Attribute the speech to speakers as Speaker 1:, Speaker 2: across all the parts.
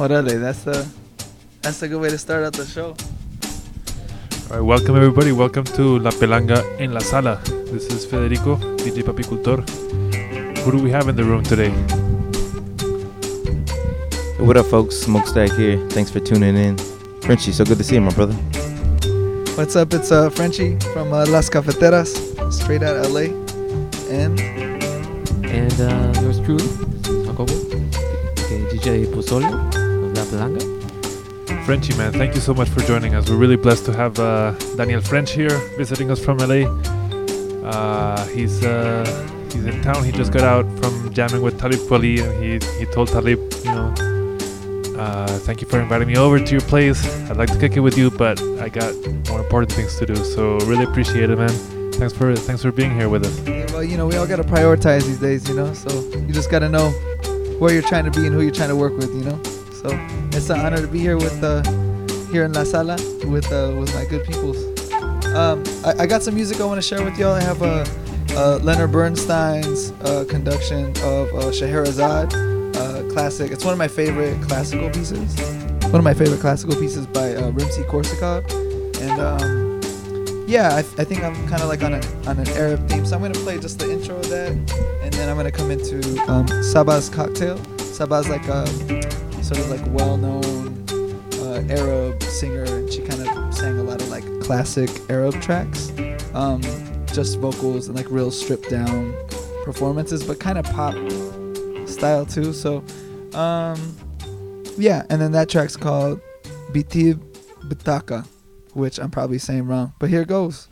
Speaker 1: Orale, that's the that's a good way to start out the show.
Speaker 2: All right, welcome everybody. Welcome to La Pelanga en la Sala. This is Federico, DJ Papicultor. Who do we have in the room today?
Speaker 3: What up, folks? Smokestack here. Thanks for tuning in. Frenchie, so good to see you, my brother.
Speaker 1: What's up? It's uh, Frenchie from uh, Las Cafeteras, straight out LA. And
Speaker 4: And uh, yours truly, Jacobo, okay, DJ Pozzolio of La Pelanga.
Speaker 2: Man, thank you so much for joining us. We're really blessed to have uh, Daniel French here visiting us from LA. Uh, he's uh, he's in town. He just got out from jamming with Talib Kweli, and he he told Talib, you know, uh, thank you for inviting me over to your place. I'd like to kick it with you, but I got more important things to do. So really appreciate it, man. Thanks for thanks for being here with us.
Speaker 1: yeah, well, you know, we all gotta prioritize these days, you know. So you just gotta know where you're trying to be and who you're trying to work with, you know. So it's an honor to be here with uh, here in La Sala with uh, with my good peoples. Um, I, I got some music I want to share with y'all. I have uh, uh, Leonard Bernstein's uh, conduction of uh, Scheherazade, uh, classic. It's one of my favorite classical pieces. One of my favorite classical pieces by uh, Rimsky-Korsakov, and um, yeah, I, I think I'm kind of like on, a, on an Arab theme. So I'm gonna play just the intro of that, and then I'm gonna come into um, Sabah's cocktail. Sabah's like a sort of like well-known uh, Arab singer, and she kind of sang a lot of like classic Arab tracks, um, just vocals and like real stripped down performances, but kind of pop style too. So, um, yeah, and then that track's called Bitib Bitaka, which I'm probably saying wrong, but here goes.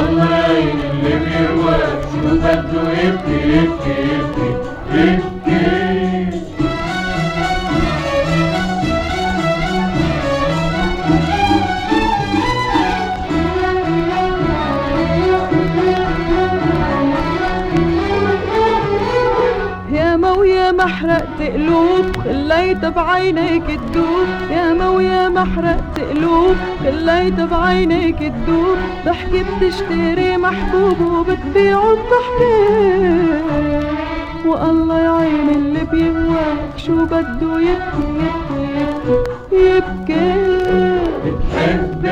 Speaker 5: الله اللي
Speaker 6: بيرواك شوف قده يبكي يبكي يبكي يبكي
Speaker 5: يا مو يا محرق قلوبكم خليت بعينيك تدوب يا ما ويا ما حرقت قلوب خليت بعينيك تدوب بحكي بتشتري محبوب وبتبيعه بضحكة والله يعين اللي بيهواك شو بده يبكي يبكي يبكي.
Speaker 6: بتحب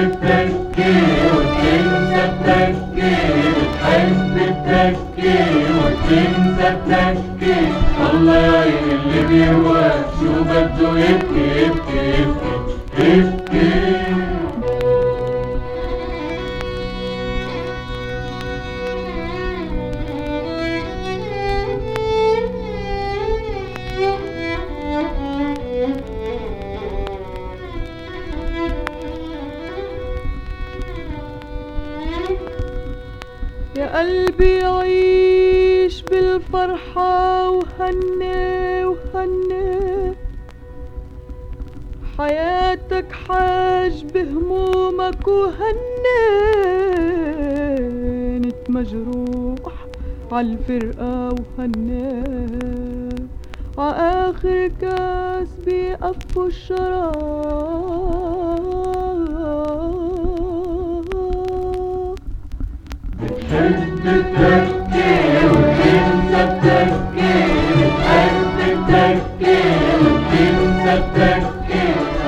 Speaker 6: بتنكد الله يا عين اللي بيهواك شو بده يبكي يبكي
Speaker 5: بالفرحة وهني وهني. حياتك حاج بهمومك وهنيت مجروح عالفرقة وهني. عآخر كاس بيقفوا الشراب
Speaker 6: بتحب تبكي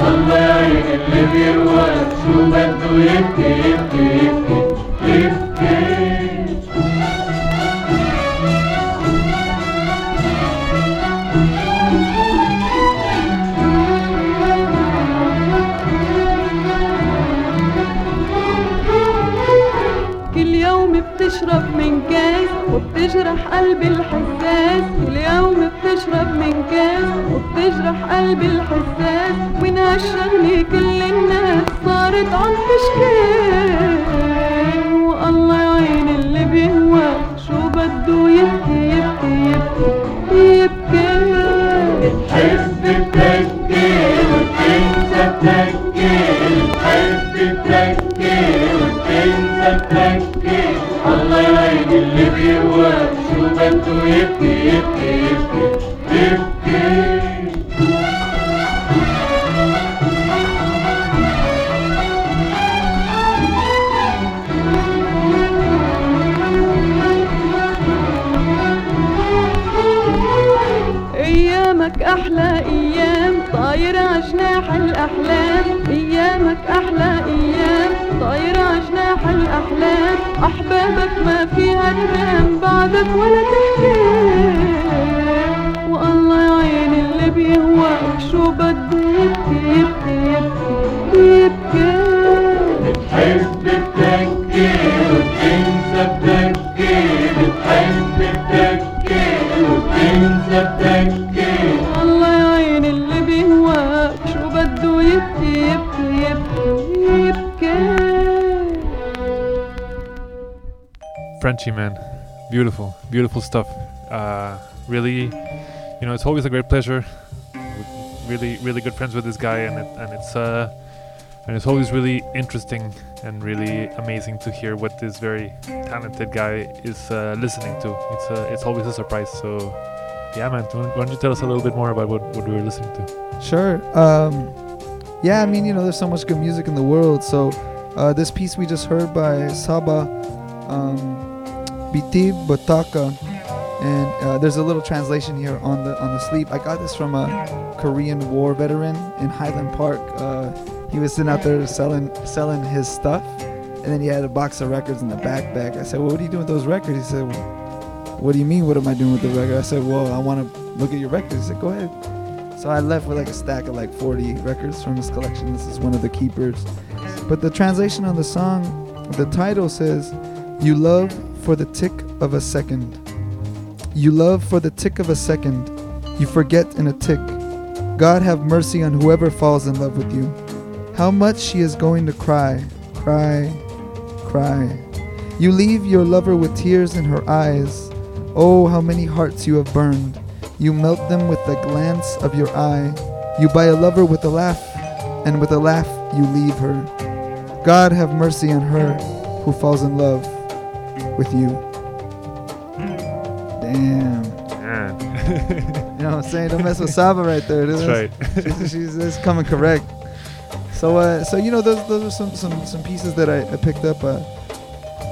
Speaker 6: الله اللي بيرواك شو بده يبكي
Speaker 5: كاس وبتجرح قلبي الحساس كل يوم بتشرب من كاس. وبتجرح قلبي الحساس وين هالشغلة كل الناس صارت عم تشكي والله يعين اللي بيهواك شو بده يبكي يبكي يبكي يبكي.
Speaker 6: بتحب تبكي وتنسى تبكي
Speaker 2: stuff. Uh, really, you know, it's always a great pleasure. Really, really good friends with this guy, and it, and it's uh, and it's always really interesting and really amazing to hear what this very talented guy is uh, listening to. It's uh, it's always a surprise. So, yeah, man, why don't you tell us a little bit more about what, what we were listening to?
Speaker 1: Sure. Um, yeah, I mean, you know, there's so much good music in the world. So, uh, this piece we just heard by Sabah, um, Biti Botaka, and uh, there's a little translation here on the on the sleeve. I got this from a Korean War veteran in Highland Park. Uh, he was sitting out there selling selling his stuff, and then he had a box of records in the backpack. I said, "Well, what are you doing with those records?" He said, well, "What do you mean? What am I doing with the record?" I said, "Well, I want to look at your records." He said, "Go ahead." So I left with like a stack of like 40 records from his collection. This is one of the keepers. But the translation on the song, the title says, You love for the tick of a second. You love for the tick of a second. You forget in a tick. God have mercy on whoever falls in love with you. How much she is going to cry, cry, cry. You leave your lover with tears in her eyes. Oh, how many hearts you have burned. You melt them with the glance of your eye. You buy a lover with a laugh, and with a laugh you leave her. God have mercy on her who falls in love with you. Damn.
Speaker 2: Yeah.
Speaker 1: You know what I'm saying? Don't mess with Sabah right there. dude.
Speaker 2: That's right.
Speaker 1: she's, she's coming correct. So, uh, so you know, those those are some some some pieces that I, I picked up. Uh,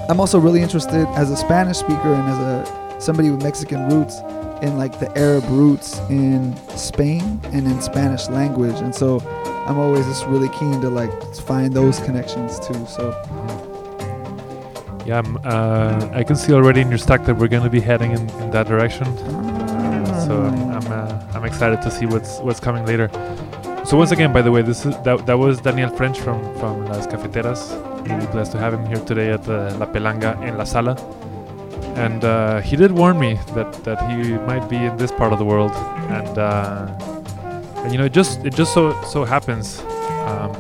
Speaker 1: I'm also really interested as a Spanish speaker and as a somebody with Mexican roots in like the Arab roots in Spain and in Spanish language, and so I'm always just really keen to like find those connections too. So,
Speaker 2: Yeah, I'm, uh, I can see already in your stack that we're going to be heading in, in that direction. So I'm I'm, uh, I'm excited to see what's what's coming later. So once again, by the way, this is that, that was Daniel French from from Las Cafeteras. Really blessed to have him here today at the La Pelanga in La Sala. And uh, he did warn me that, that he might be in this part of the world, and uh, and you know it just it just so so happens. Um,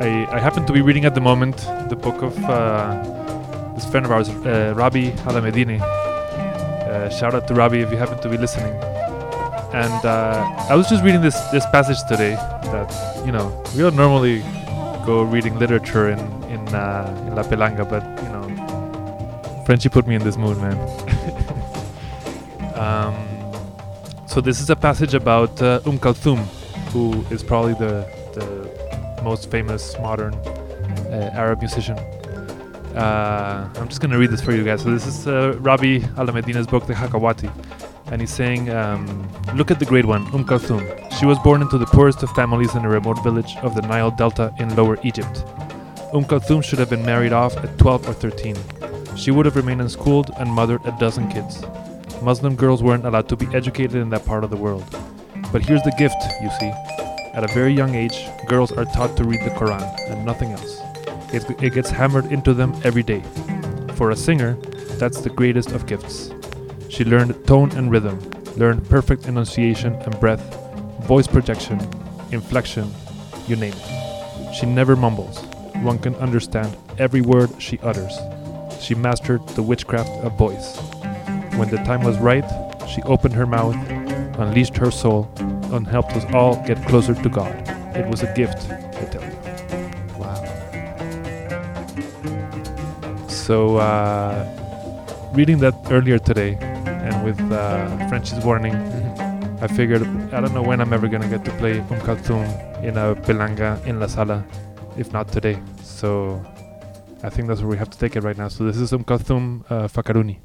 Speaker 2: I I happen to be reading at the moment the book of uh, this friend of ours, uh, Rabih Alameddine. Uh, shout out to Rabih if you happen to be listening. And uh, I was just reading this this passage today that you know we don't normally go reading literature in in, uh, in La Pelanga, but you know Frenchie put me in this mood, man. um, so this is a passage about uh, Um Kulthum, who is probably the the most famous modern uh, Arab musician. Uh, I'm just gonna read this for you guys. So this is uh, Rabih Alameddine's book, The Hakawati, and he's saying, um, "Look at the great one, Umm Kulthum. She was born into the poorest of families in a remote village of the Nile Delta in Lower Egypt. Umm Kulthum should have been married off at 12 or 13. She would have remained unschooled and mothered a dozen kids. Muslim girls weren't allowed to be educated in that part of the world. But here's the gift, you see. At a very young age, girls are taught to read the Quran and nothing else. It, it gets hammered into them every day. For a singer, that's the greatest of gifts. She learned tone and rhythm, learned perfect enunciation and breath, voice projection, inflection, you name it. She never mumbles. One can understand every word she utters. She mastered the witchcraft of voice. When the time was right, she opened her mouth, unleashed her soul, and helped us all get closer to God. It was a gift, I tell you. So, uh, reading that earlier today, and with uh, French's warning, I figured I don't know when I'm ever gonna get to play Um Kulthum in a pelanga in La Sala, if not today. So, I think that's where we have to take it right now. So this is Um Kulthum uh, Fakaruni.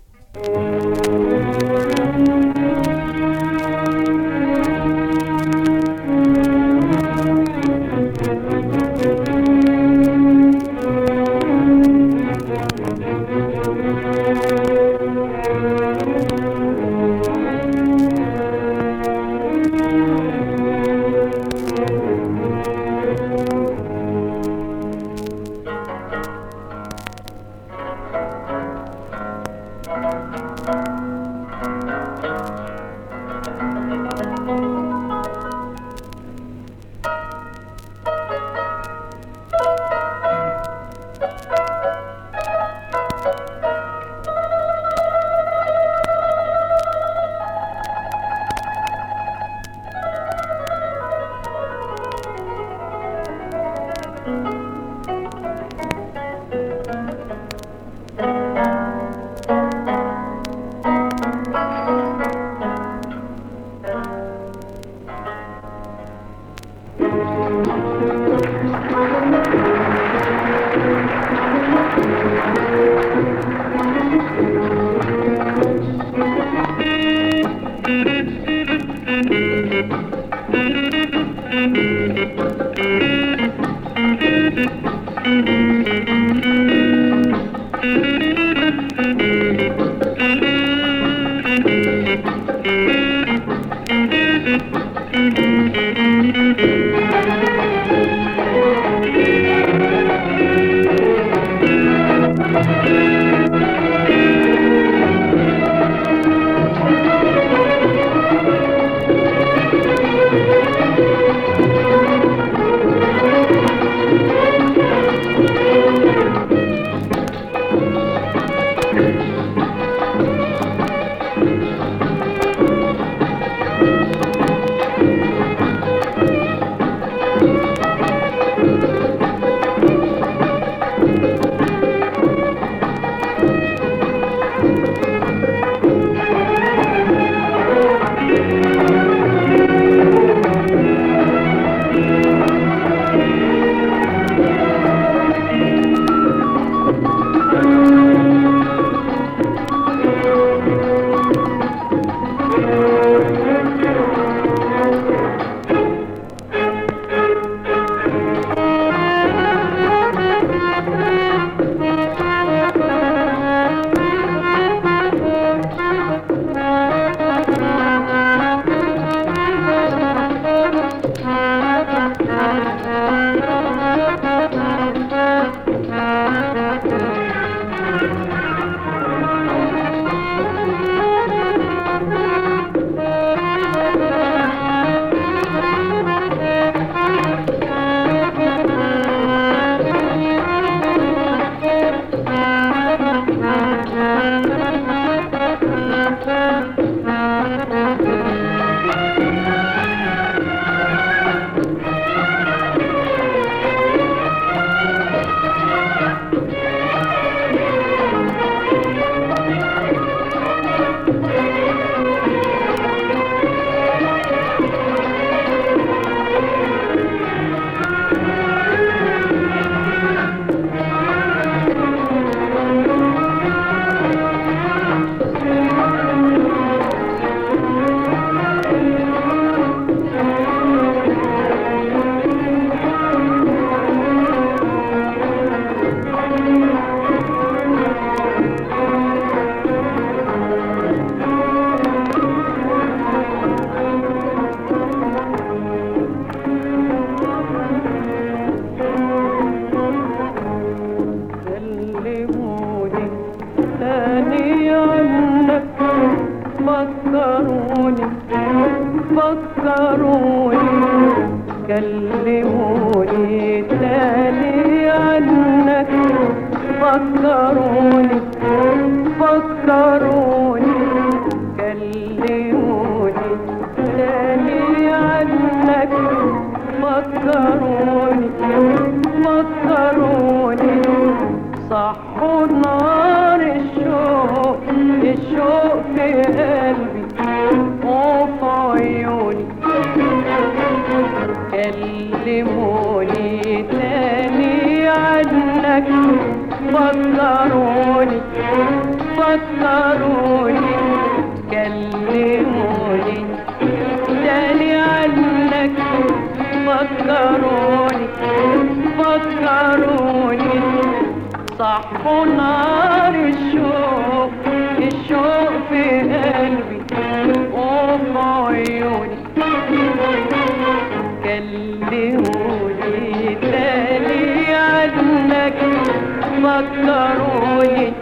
Speaker 5: فكروني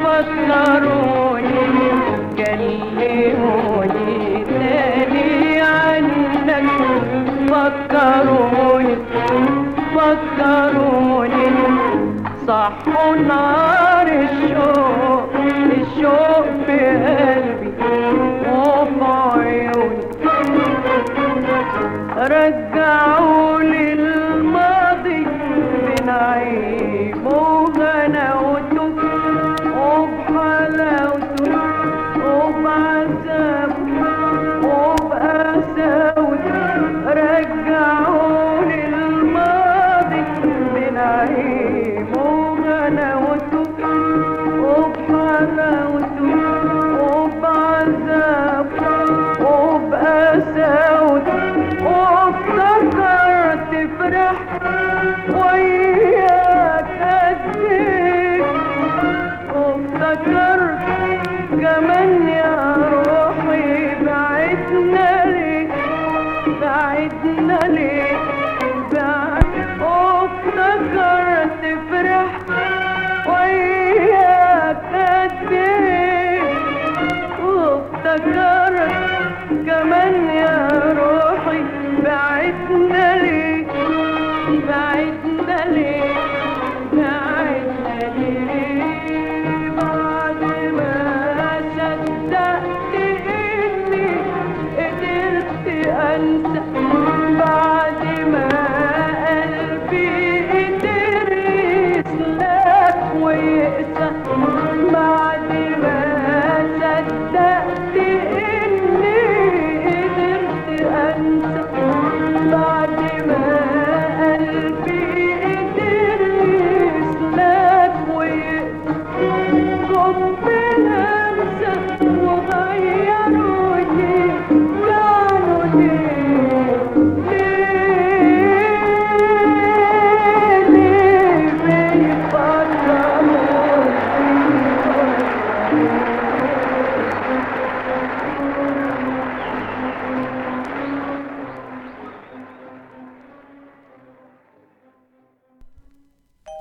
Speaker 5: فكروني عنك فكروني فكروني صحوا نار الشوق الشوق في قلبي وفي عيوني رجعوا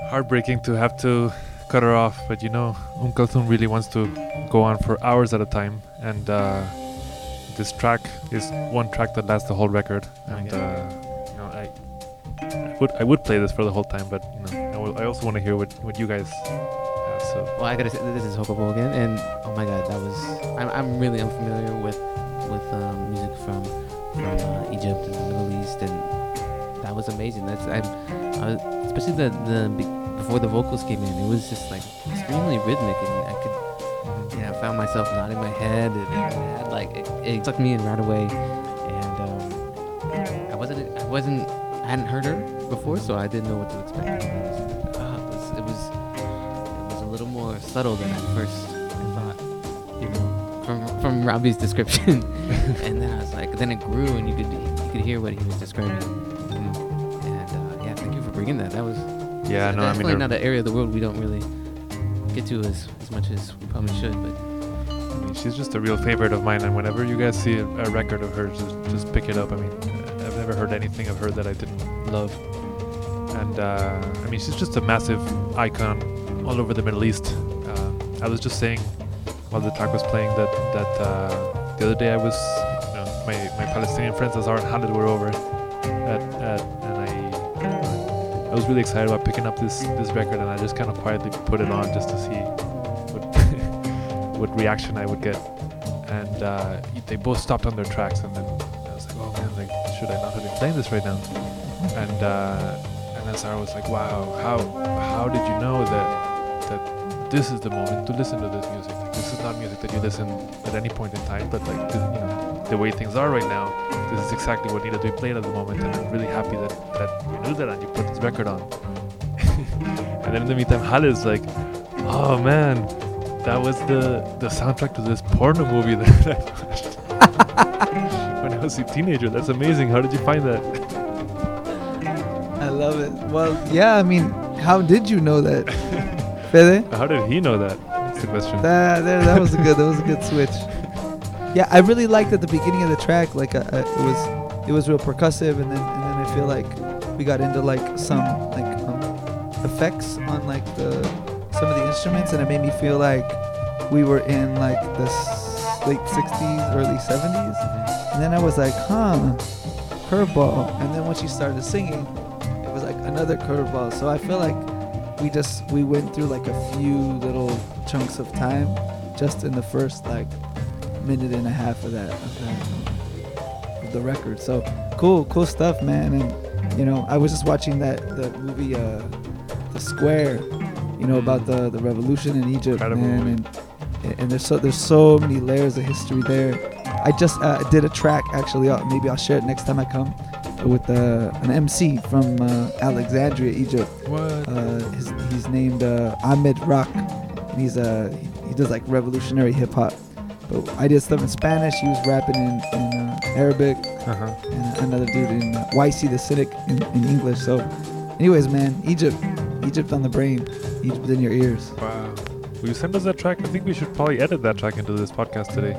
Speaker 2: Heartbreaking to have to cut her off, but you know, Um really wants to go on for hours at a time, and uh, this track is one track that lasts the whole record. And uh, you know, I, I would I would play this for the whole time, but you know, I, will, I also want to hear what, what you guys have. So
Speaker 4: Well, I gotta say, this is Jacobo again, and oh my god, that was. I'm, I'm really unfamiliar with with um, music from from uh, Egypt and the Middle East, and that was amazing. That's I'm, I was, especially the the before the vocals came in, it was just like extremely rhythmic, and I could, know, I found myself nodding my head, and it had like it, it sucked me in right away, and um, I wasn't I wasn't I hadn't heard her before, so I didn't know what to expect. It was, uh, it was, it was it was a little more subtle than at first I thought, you know, from from Rabih's description. and then I was like, then it grew, and you could you could hear what he was describing. Bringing that. That was
Speaker 2: yeah, no, I
Speaker 4: definitely
Speaker 2: mean,
Speaker 4: not an area of the world we don't really get to as as much as we probably should. But
Speaker 2: I mean, she's just a real favorite of mine, and whenever you guys see a, a record of hers, just, just pick it up. I mean, I've never heard anything of her that I didn't love, and uh, I mean, she's just a massive icon all over the Middle East. Uh, I was just saying while the track was playing that that uh, the other day I was, you know, my my Palestinian friends Azar and Khalid were over I was really excited about picking up this this record, and I just kind of quietly put it on just to see what what reaction I would get. And uh, they both stopped on their tracks, and then I was like, oh man, like should I not have been playing this right now? And uh, and then Sarah was like, wow, how how did you know that that this is the moment to listen to this music? Like, this is not music that you listen at any point in time, but like you know the way things are right now, this is exactly what needed to be played at the moment, and I'm really happy that, that you knew that and you put this record on. and then in the meantime, Hal is like, oh man, that was the, the soundtrack to this porno movie that I watched when I was a teenager. That's amazing. How did you find that?
Speaker 1: I love it. Well, yeah. I mean, how did you know that, Fede?
Speaker 2: How did he know that? That's the question.
Speaker 1: That, there, that was a good. That was a good switch. Yeah, I really liked at the beginning of the track. Like, uh, uh, it was, it was real percussive, and then, and then I feel like we got into like some like um, effects on like the some of the instruments, and it made me feel like we were in like the s- late '60s, early '70s. And then I was like, huh, curveball. And then when she started singing, it was like another curveball. So I feel like we just we went through like a few little chunks of time just in the first like minute and a half of that of, that, of the record. So cool, cool stuff, man. And you know, I was just watching that the movie uh, The Square, you know, about the the revolution in Egypt,
Speaker 2: Incredible
Speaker 1: man.
Speaker 2: movie.
Speaker 1: And and there's so there's so many layers of history there. I just uh, did a track actually. Uh, maybe I'll share it next time I come with uh, an MC from uh, Alexandria, Egypt.
Speaker 2: What?
Speaker 1: Uh, his, he's named uh, Ahmed Rock, and he's uh, he, he does like revolutionary hip hop. But I did stuff in Spanish. He was rapping in, in uh, Arabic,
Speaker 2: Uh-huh.
Speaker 1: and another dude in uh, YC the Cynic in, in English. So, anyways, man, Egypt, Egypt on the brain, Egypt in your ears.
Speaker 2: Wow. Will you send us that track? I think we should probably edit that track into this podcast today.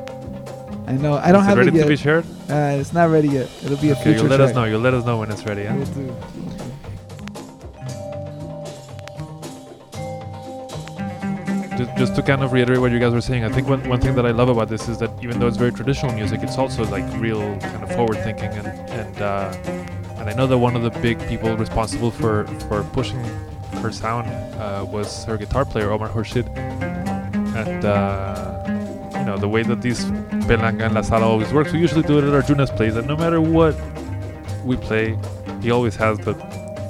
Speaker 1: I know I don't
Speaker 2: Is
Speaker 1: have
Speaker 2: it
Speaker 1: it
Speaker 2: ready
Speaker 1: yet.
Speaker 2: to be shared?
Speaker 1: Uh, it's not ready yet. It'll be a
Speaker 2: okay,
Speaker 1: future
Speaker 2: you'll let
Speaker 1: track.
Speaker 2: us know. You'll let us know when it's ready. Yeah? Just, just to kind of reiterate what you guys were saying, I think one, one thing that I love about this is that even though it's very traditional music, it's also like real kind of forward thinking and and uh, and I know that one of the big people responsible for for pushing her sound uh, was her guitar player Omar Khorshid, and uh, you know the way that these Pelanga and La Sala always works. We usually do it at Arjuna's place, and no matter what we play, he always has the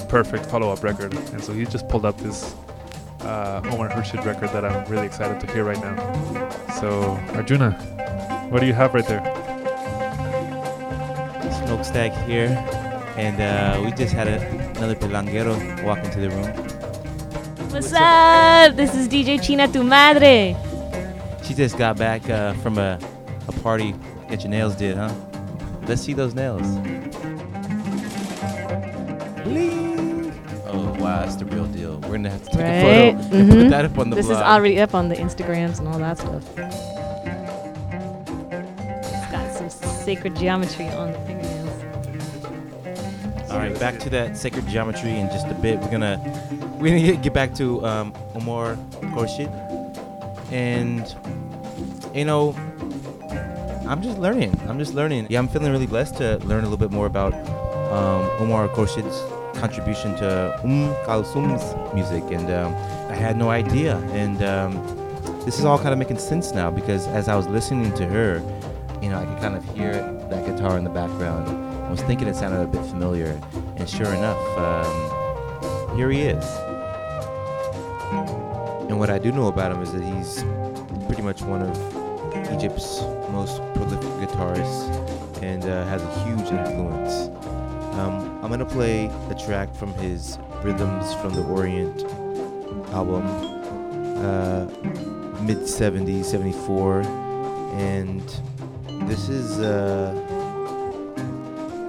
Speaker 2: perfect follow-up record, and so he just pulled up this uh, Omar Khorshid record that I'm really excited to hear right now. So, Arjuna, what do you have right there?
Speaker 3: Smokestack here, and uh, we just had a, another pelanguero walk into the room.
Speaker 7: What's up? This is DJ China Tu Madre.
Speaker 3: She just got back uh, from a, a party. Get your nails did, huh? Let's see those nails. Bling! That's the real deal. We're gonna have to take
Speaker 7: Right?
Speaker 3: a photo and put
Speaker 7: Mhm.
Speaker 3: that up on the
Speaker 7: This is already up on the Instagrams and all that stuff. It's got some sacred geometry on the fingernails.
Speaker 3: All right, back to that sacred geometry in just a bit. We're gonna we're gonna get, back to um, Omar Khorshid, and you know, I'm just learning. I'm just learning. Yeah, I'm feeling really blessed to learn a little bit more about um, Omar Khorshid's contribution to Um Kalsum's music, and um, I had no idea. And um, this is all kind of making sense now because as I was listening to her, you know, I could kind of hear that guitar in the background. I was thinking it sounded a bit familiar, and sure enough, um, here he is. And what I do know about him is that he's pretty much one of Egypt's most prolific guitarists and uh, has a huge influence. Um, I'm gonna play a track from his Rhythms from the Orient album, uh, mid 70s, 74, and this is. Uh,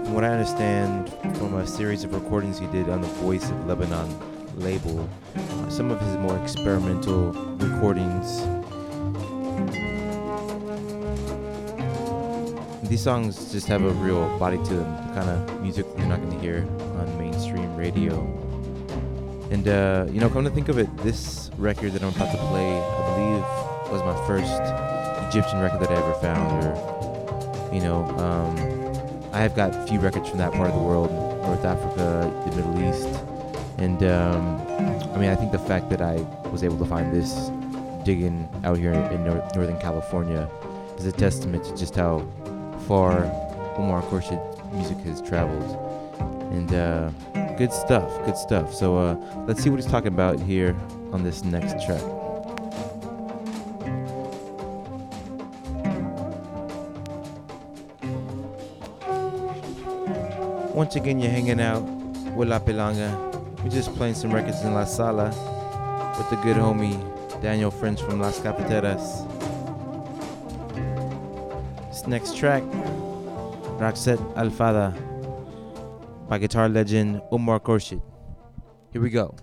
Speaker 3: from what I understand from a series of recordings he did on the Voice of Lebanon label, uh, some of his more experimental recordings. These songs just have a real body to them, the kind of music you're not going to hear on mainstream radio. And, uh, you know, come to think of it, this record that I'm about to play, I believe, was my first Egyptian record that I ever found, or, you know, um, I have got a few records from that part of the world, North Africa, the Middle East, And um, I mean, I think the fact that I was able to find this digging out here in nor- Northern California is a testament to just how far Omar Khorshid music has traveled. And uh, good stuff, good stuff. So uh, let's see what he's talking about here on this next track. Once again, you're hanging out with La Pelanga. We're just playing some records in La Sala with the good homie Daniel French from Las Cafeteras next track, Roxette Alfada by guitar legend Omar Khorshid. Here we go.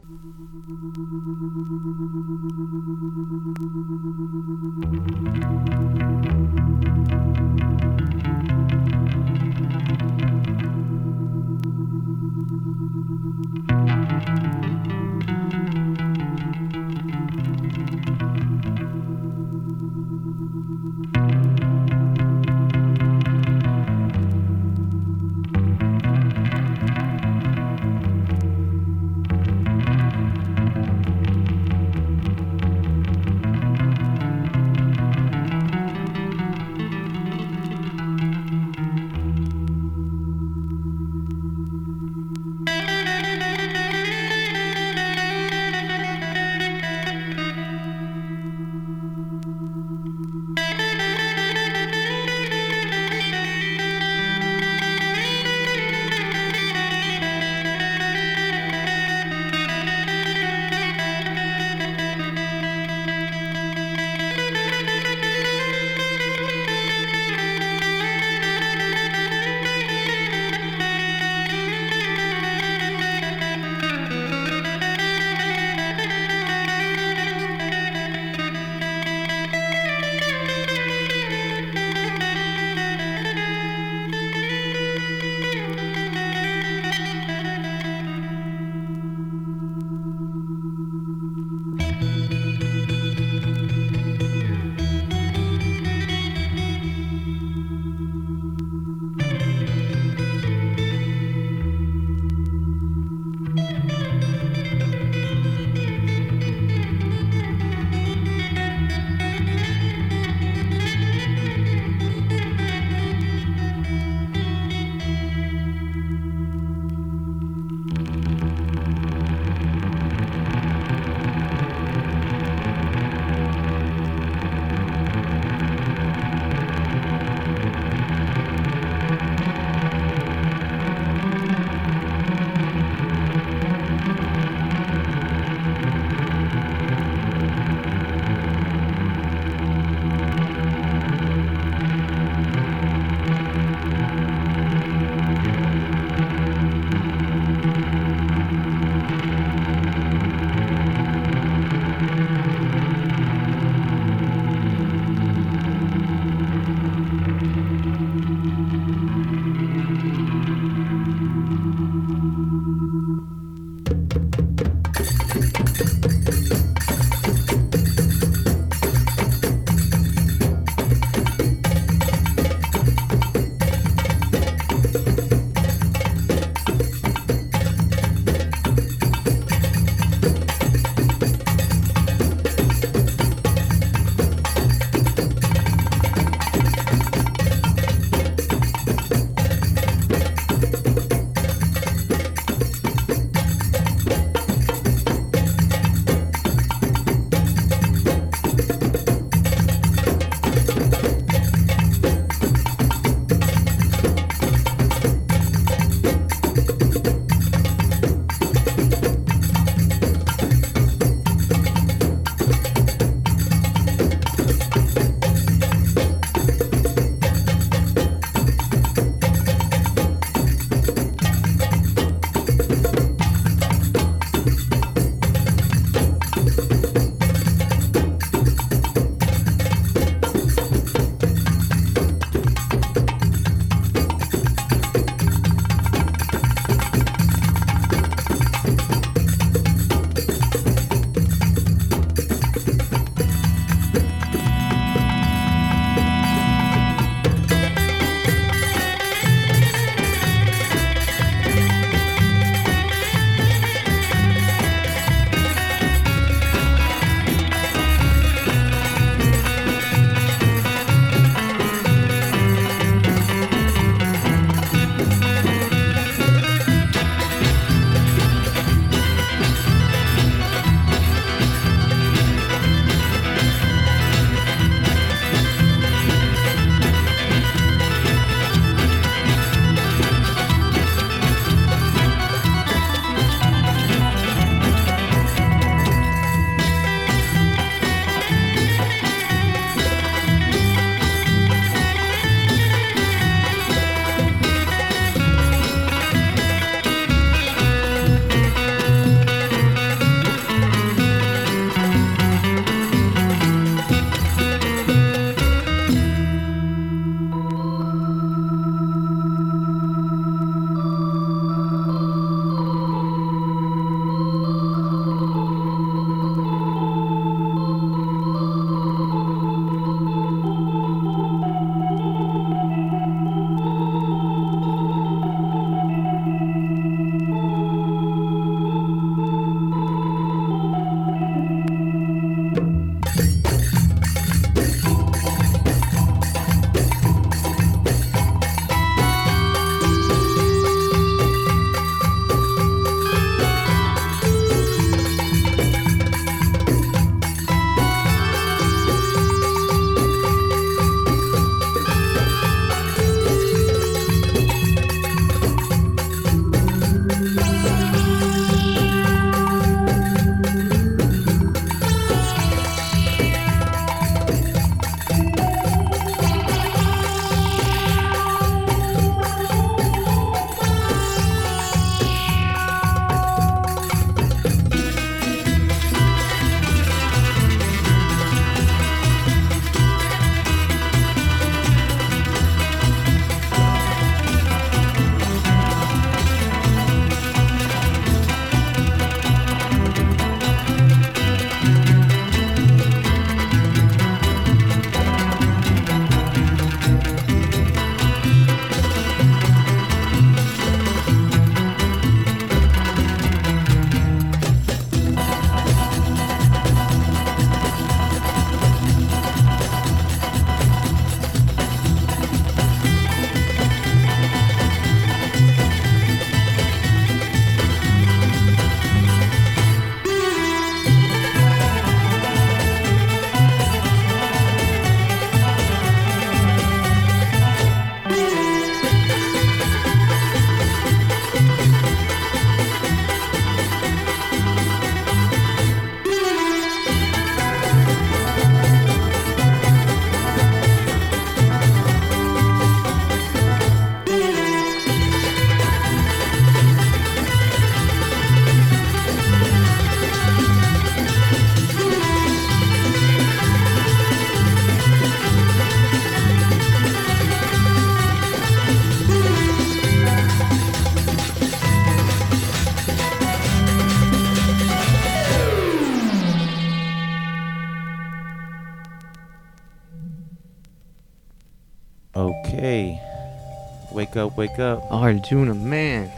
Speaker 3: Wake up, wake up.
Speaker 4: Arjuna, man.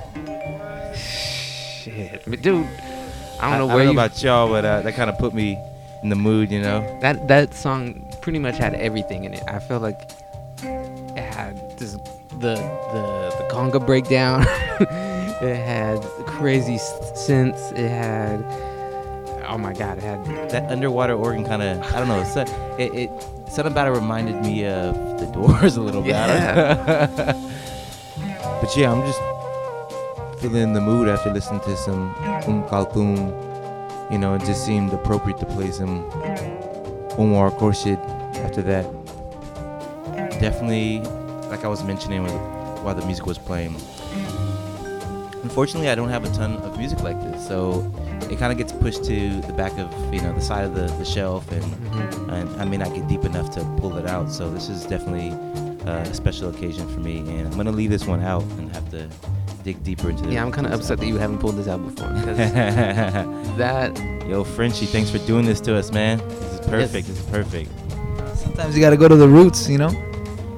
Speaker 4: Shit, but dude. I don't know
Speaker 3: I
Speaker 4: where
Speaker 3: don't
Speaker 4: you.
Speaker 3: know about y'all, but uh, that kind of put me in the mood, you know.
Speaker 4: that that song pretty much had everything in it. I felt like it had this the the the conga breakdown. it had crazy synths. It had oh my god, it had
Speaker 3: That underwater organ kind of, I don't know, so, it, it something about it reminded me of the Doors a little bit. I don't know. but yeah, I'm just feeling the mood after listening to some Um Kalthum. You know, it just seemed appropriate to play some Omar Khorshid after that. Definitely, like I was mentioning with, while the music was playing. Unfortunately, I don't have a ton of music like this, so it kind of gets pushed to the back of you know the side of the, the shelf, and,
Speaker 4: Mhm.
Speaker 3: and I may not get deep enough to pull it out. So this is definitely uh, a special occasion for me, and I'm gonna leave this one out and have to dig deeper into.
Speaker 4: yeah. I'm kind of upset that you haven't pulled this out before that
Speaker 3: Yo, Frenchie, thanks for doing this to us, man. This is perfect. This is perfect.
Speaker 1: Sometimes you gotta go to the roots, you know.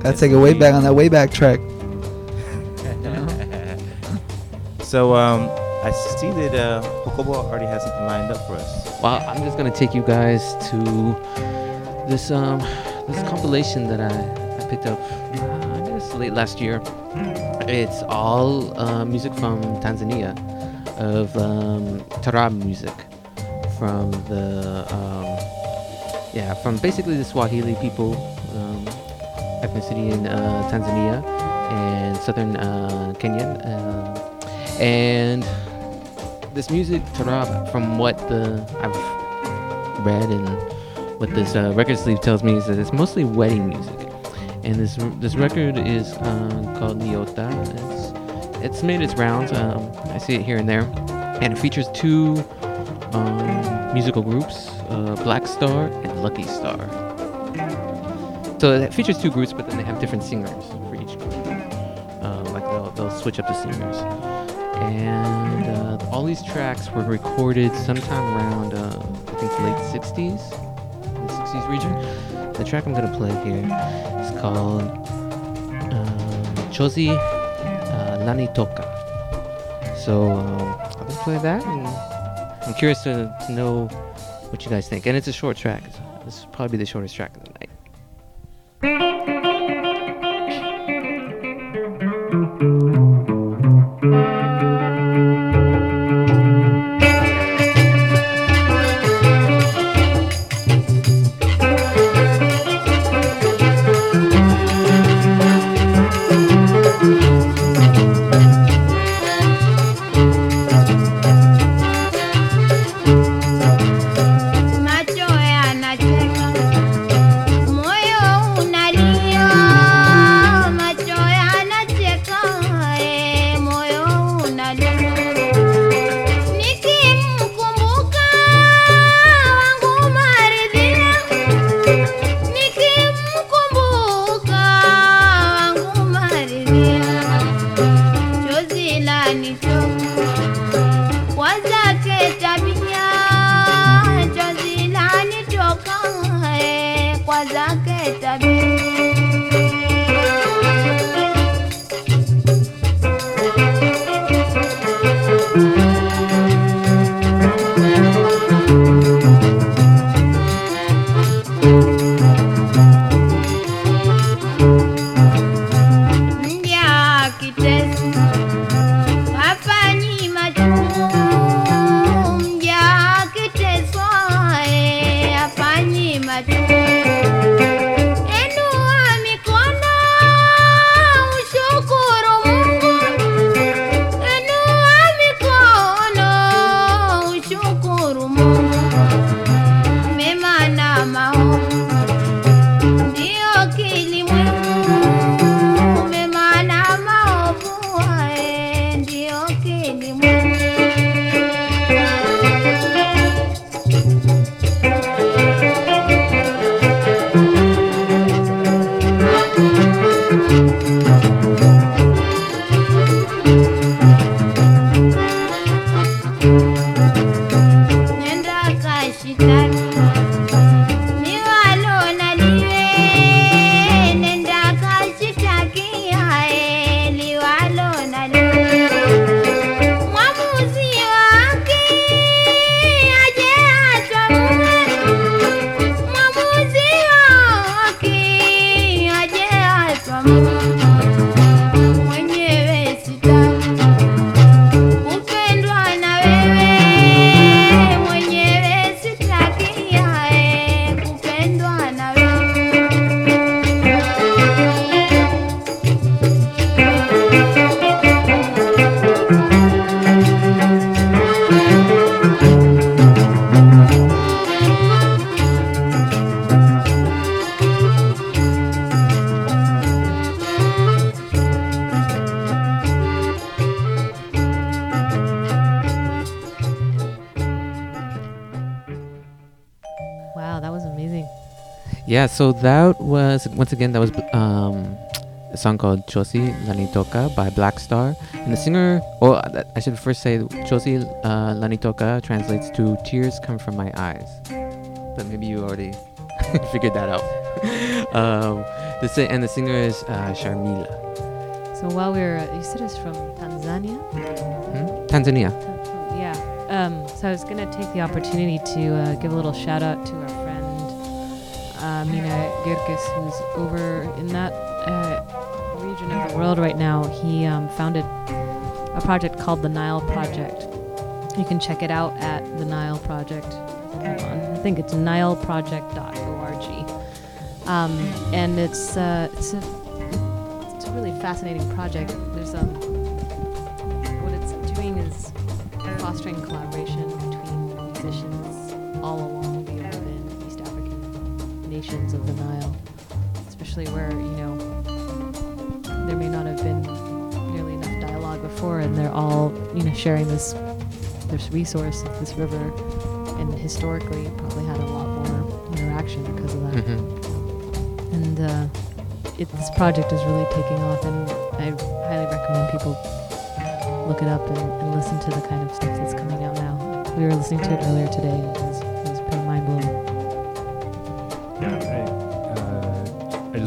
Speaker 1: Gotta take it way back on that way back track.
Speaker 3: so um, I see that uh, Jacobo already has something lined up for us.
Speaker 4: Well, I'm just gonna take you guys to this um this compilation that I, I picked up uh, I guess late last year. It's all uh, music from Tanzania, of um, Tarab music from the um, yeah from basically the Swahili people um, ethnicity in uh, Tanzania and southern uh, Kenya. Um, and this music, Tarab, from what the I've read and what this uh, record sleeve tells me is that it's mostly wedding music. And this this record is uh, called Nyota. It's it's made its rounds. Um, I see it here and there, and it features two um, musical groups, uh, Black Star and Lucky Star. So it features two groups, but then they have different singers for each group. Uh, like they'll, they'll switch up the singers. And uh, all these tracks were recorded sometime around, uh, I think, late 60s, the 60s region. The track I'm gonna play here called um, Chozi uh, Lani Toka. So um, gonna play that, and I'm curious to, to know what you guys think. And it's a short track. This will probably be the shortest track so that was once again that was um, a song called Chosi Lanitoka by Black Star, and the singer. Well, I- I should first say Chosi uh, Lanitoka translates to "Tears come from my eyes," but maybe you already figured that out. um, the si- and the singer is uh, Sharmila,
Speaker 7: So while we were, you said it's from Tanzania?
Speaker 4: hmm? Tanzania.
Speaker 7: Yeah. Um, so I was going to take the opportunity to uh, give a little shout out to our uh, Mina Girgis, who's over in that uh, region of the world right now. He um, founded a project called the Nile Project. You can check it out at the Nile Project. On. I think it's nileproject.org. Um, and it's uh, it's a it's a really fascinating project. There's um what it's doing is fostering collaboration especially where you know there may not have been nearly enough dialogue before, and they're all you know sharing this this resource this river, and historically probably had a lot more interaction because of that.
Speaker 4: Hmm
Speaker 7: and uh, it, this project is really taking off and i highly recommend people look it up and, and listen to the kind of stuff that's coming out now. We were listening to it earlier today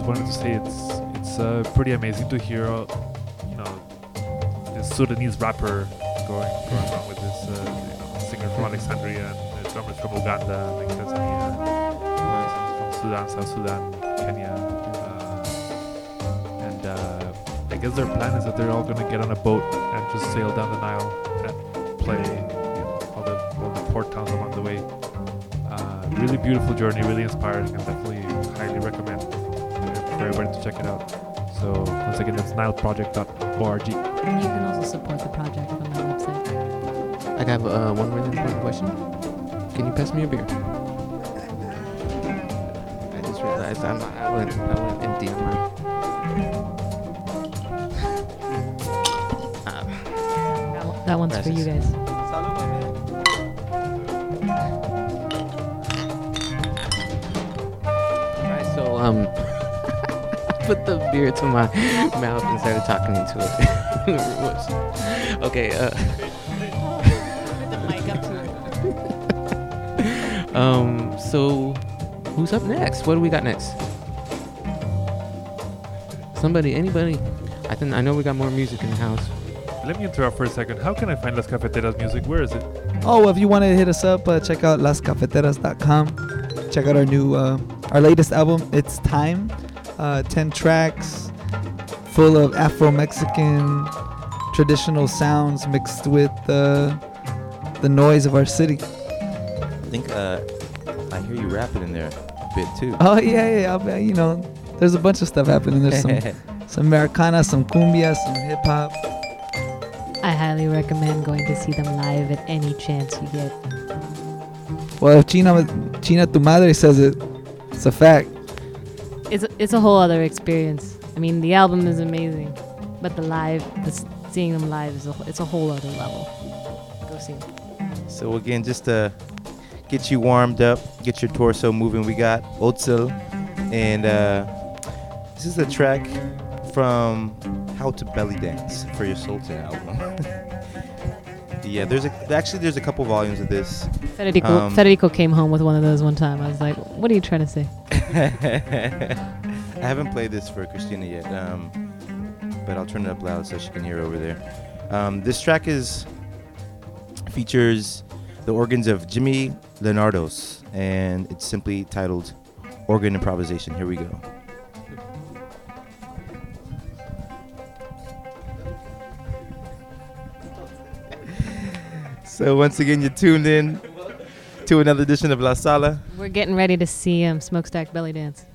Speaker 2: just wanted to say it's it's uh, pretty amazing to hear, uh, you know, this Sudanese rapper going going on with this uh, you know, singer from Alexandria and the drummers from Uganda, like Tanzania, from Sudan, South Sudan, Kenya, uh, and uh, I guess their plan is that they're all gonna get on a boat and just sail down the Nile and play in all the all the port towns along the way. Really beautiful journey, really inspiring, and to check it out. So once again, that's nileproject.org.
Speaker 7: and you can also support the project on my website
Speaker 4: I have uh, one really important question. Can you pass me a beer? I just realized I'm, I went I went empty on mine. Uh,
Speaker 7: that one's for you guys
Speaker 4: put the beer to my mouth and started talking into it. Okay. Uh, um. So, who's up next? What do we got next? Somebody, anybody? I think I know we got more music in the house.
Speaker 2: Let me interrupt for a second. How can I find Las Cafeteras music? Where is it?
Speaker 1: Oh, if you want to hit us up, uh, check out lascafeteras.com. Check out our new, uh, our latest album. It's Time. Uh, Ten tracks, full of Afro-Mexican traditional sounds mixed with uh, the noise of our city.
Speaker 3: I think uh, I hear you rapping in there a bit too.
Speaker 1: Oh yeah, yeah. I'll you know, there's a bunch of stuff happening. There's some some Americana, some cumbia, some hip hop.
Speaker 7: i highly recommend going to see them live at any chance you get
Speaker 1: Well, if China China tu madre says it, it's a fact.
Speaker 7: It's it's a whole other experience. I mean, the album is amazing, but the live, the, seeing them live is a, it's a whole other level. Go see them.
Speaker 3: So again, just to get you warmed up, get your torso moving, we got Özel, and uh, this is a track from How to Belly Dance for your Sultan album. yeah, there's a actually there's a couple volumes of this.
Speaker 7: Federico,
Speaker 3: Um,
Speaker 7: Federico came home with one of those one time. I was like, "What are you trying to say?"
Speaker 3: I haven't played this for Christina yet, um, but I'll turn it up loud so she can hear over there. Um, this track is features the organs of Jimmy Leonardos, and it's simply titled "Organ Improvisation." Here we go. So once again, you're tuned in to another edition of La Sala.
Speaker 7: We're getting ready to see um, Smokestack Belly Dance.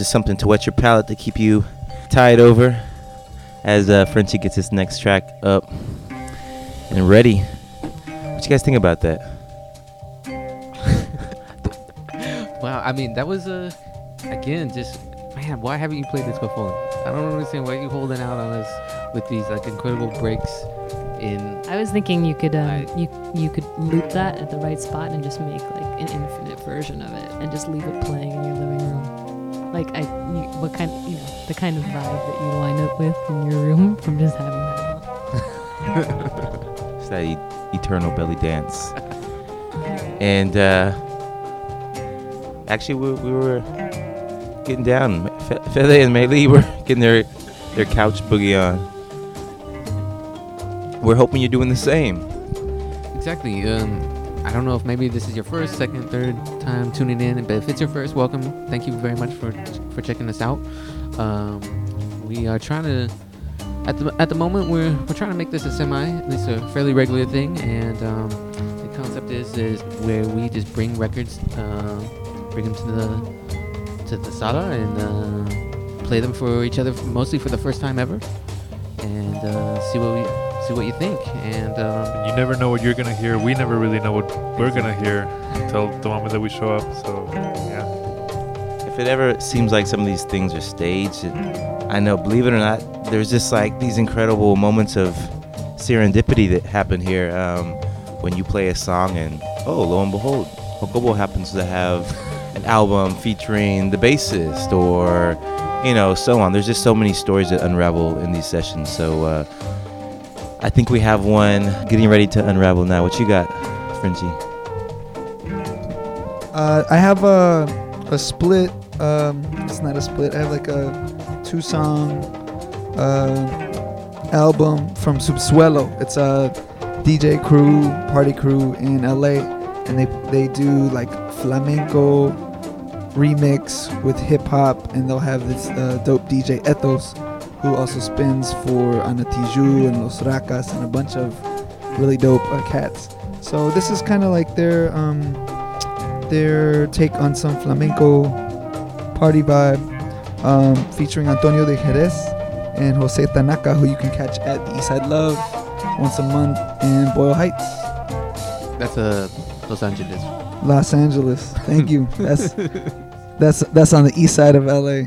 Speaker 3: Just something to wet your palate to keep you tied over as uh, Frenchie gets his next track up and ready. What you guys think about that?
Speaker 4: Wow, I mean that was a again just man. Why haven't you played this before? I don't understand why you holding out on us with these like incredible breaks in.
Speaker 7: I was thinking you could um,
Speaker 4: Right.
Speaker 7: you you could loop that at the right spot and just make like an infinite version of it and just leave it playing in your living room. Like I, you, what kind, you know, the kind of vibe that you line up with in your room from just having that on.
Speaker 3: It's that e- eternal belly dance. And uh, actually, we, we were getting down. Fe- Fede and Meili were getting their their couch boogie on. We're hoping you're doing the same.
Speaker 4: Exactly. Um, I don't know if maybe this is your first, second, third time tuning in, but if it's your first, welcome. Thank you very much for for checking us out. Um, we are trying to. At the, at the moment, we're, we're trying to make this a semi, at least a fairly regular thing, and um, the concept is is where we just bring records, uh, bring them to the to the sala and uh, play them for each other, mostly for the first time ever, and uh, see what we see what you think. And um,
Speaker 2: You never know what you're gonna hear. We never really know what we're gonna hear until the moment that we show up. So yeah,
Speaker 3: If it ever seems like some of these things are staged, it, I know, believe it or not, there's just like these incredible moments of serendipity that happen here um, when you play a song and, oh, lo and behold, Jacobo happens to have an album featuring the bassist or, you know, so on. There's just so many stories that unravel in these sessions. So uh, I think we have one getting ready to unravel now. What you got, Frenchie?
Speaker 1: Uh, I have a a split. Um, it's not a split. I have like a two song uh, album from Subsuelo. It's a DJ crew, party crew in LA, and they they do like flamenco remix with hip hop, and they'll have this uh, dope DJ Ethos, who also spins for Ana Tijoux and Los Racas and a bunch of really dope uh, cats. So this is kind of like their um, their take on some flamenco party vibe, um, featuring Antonio de Jerez and Jose Tanaka, who you can catch at the Eastside Luv once a month in Boyle Heights,
Speaker 4: that's a Los Angeles.
Speaker 1: Los Angeles. Thank you. That's that's that's on the east side of LA.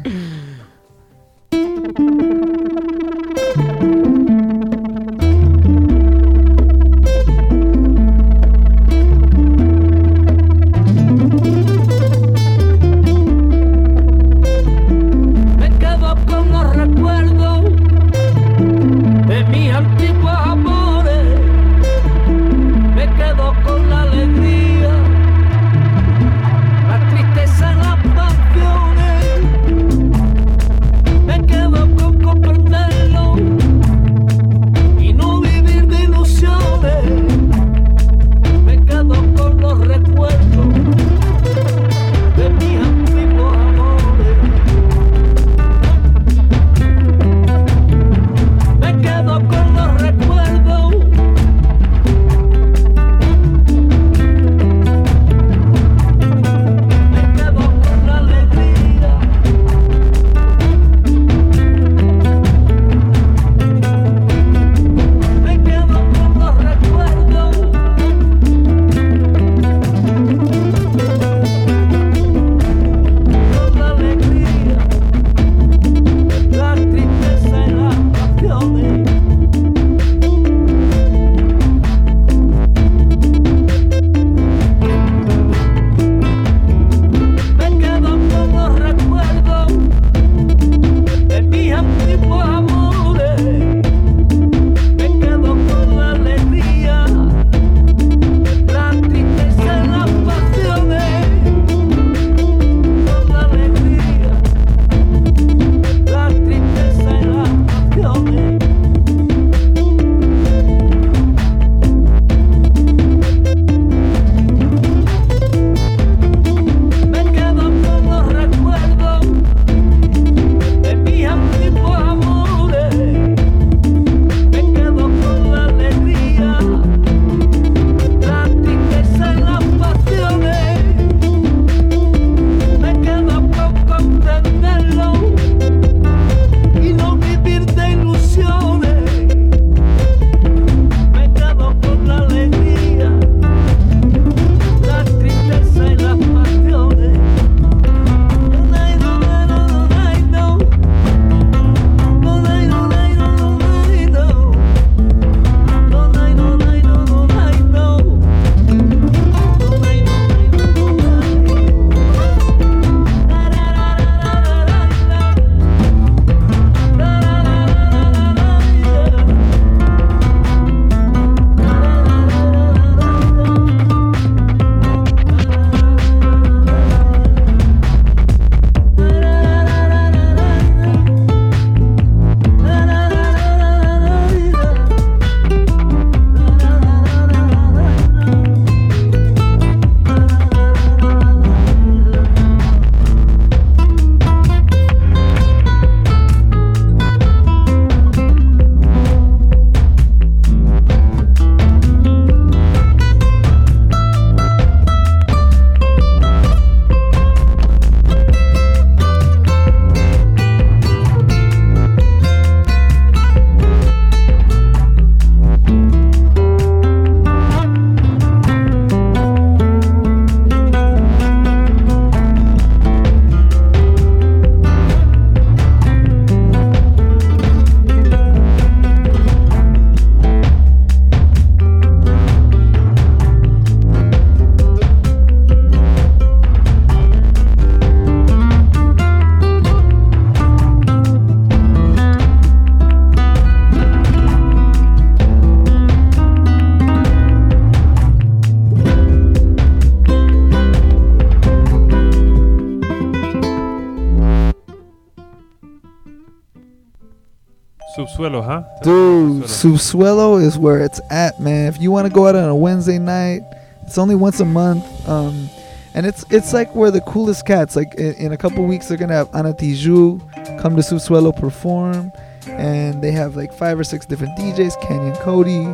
Speaker 2: Subsuelo.
Speaker 1: Is where it's at, man. If you want to go out on a Wednesday night, it's only once a month. Um, and it's it's like where the coolest cats. Like in, in a couple weeks, they're gonna have Ana Tijoux come to Subsuelo perform, and they have like five or six different DJs. Canyon Cody.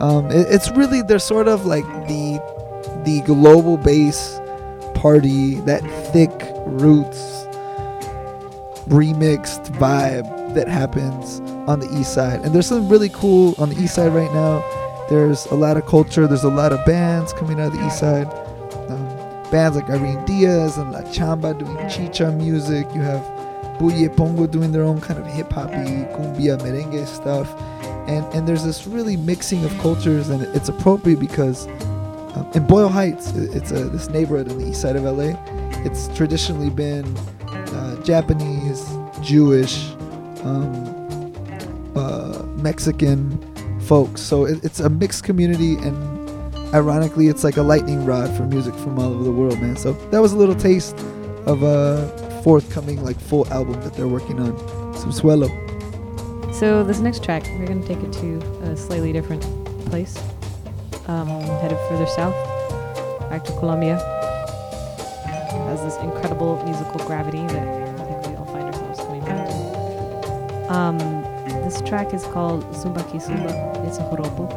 Speaker 1: Um, it, it's really they're sort of like the the global bass party, that thick roots remixed vibe that happens on the east side. And there's something really cool on the east side right now. There's a lot of culture. There's a lot of bands coming out of the east side. Um, bands like Irene Diaz and La Chamba doing chicha music. You have Buyepongo doing their own kind of hip hoppy cumbia merengue stuff. And and there's this really mixing of cultures, and it's appropriate because um, in Boyle Heights, it's a this neighborhood on the east side of LA. It's traditionally been uh, Japanese, Jewish, um, uh, Mexican folks. So it, it's a mixed community, and ironically, it's like a lightning rod for music from all over the world, man. So that was a little taste of a forthcoming like full album that they're working on. Subsuelo.
Speaker 7: So this next track, we're gonna take it to a slightly different place, um, headed further south, back to Colombia. Has this incredible musical gravity that Um, this track is called Zumba Que Zumba. It's a joropo,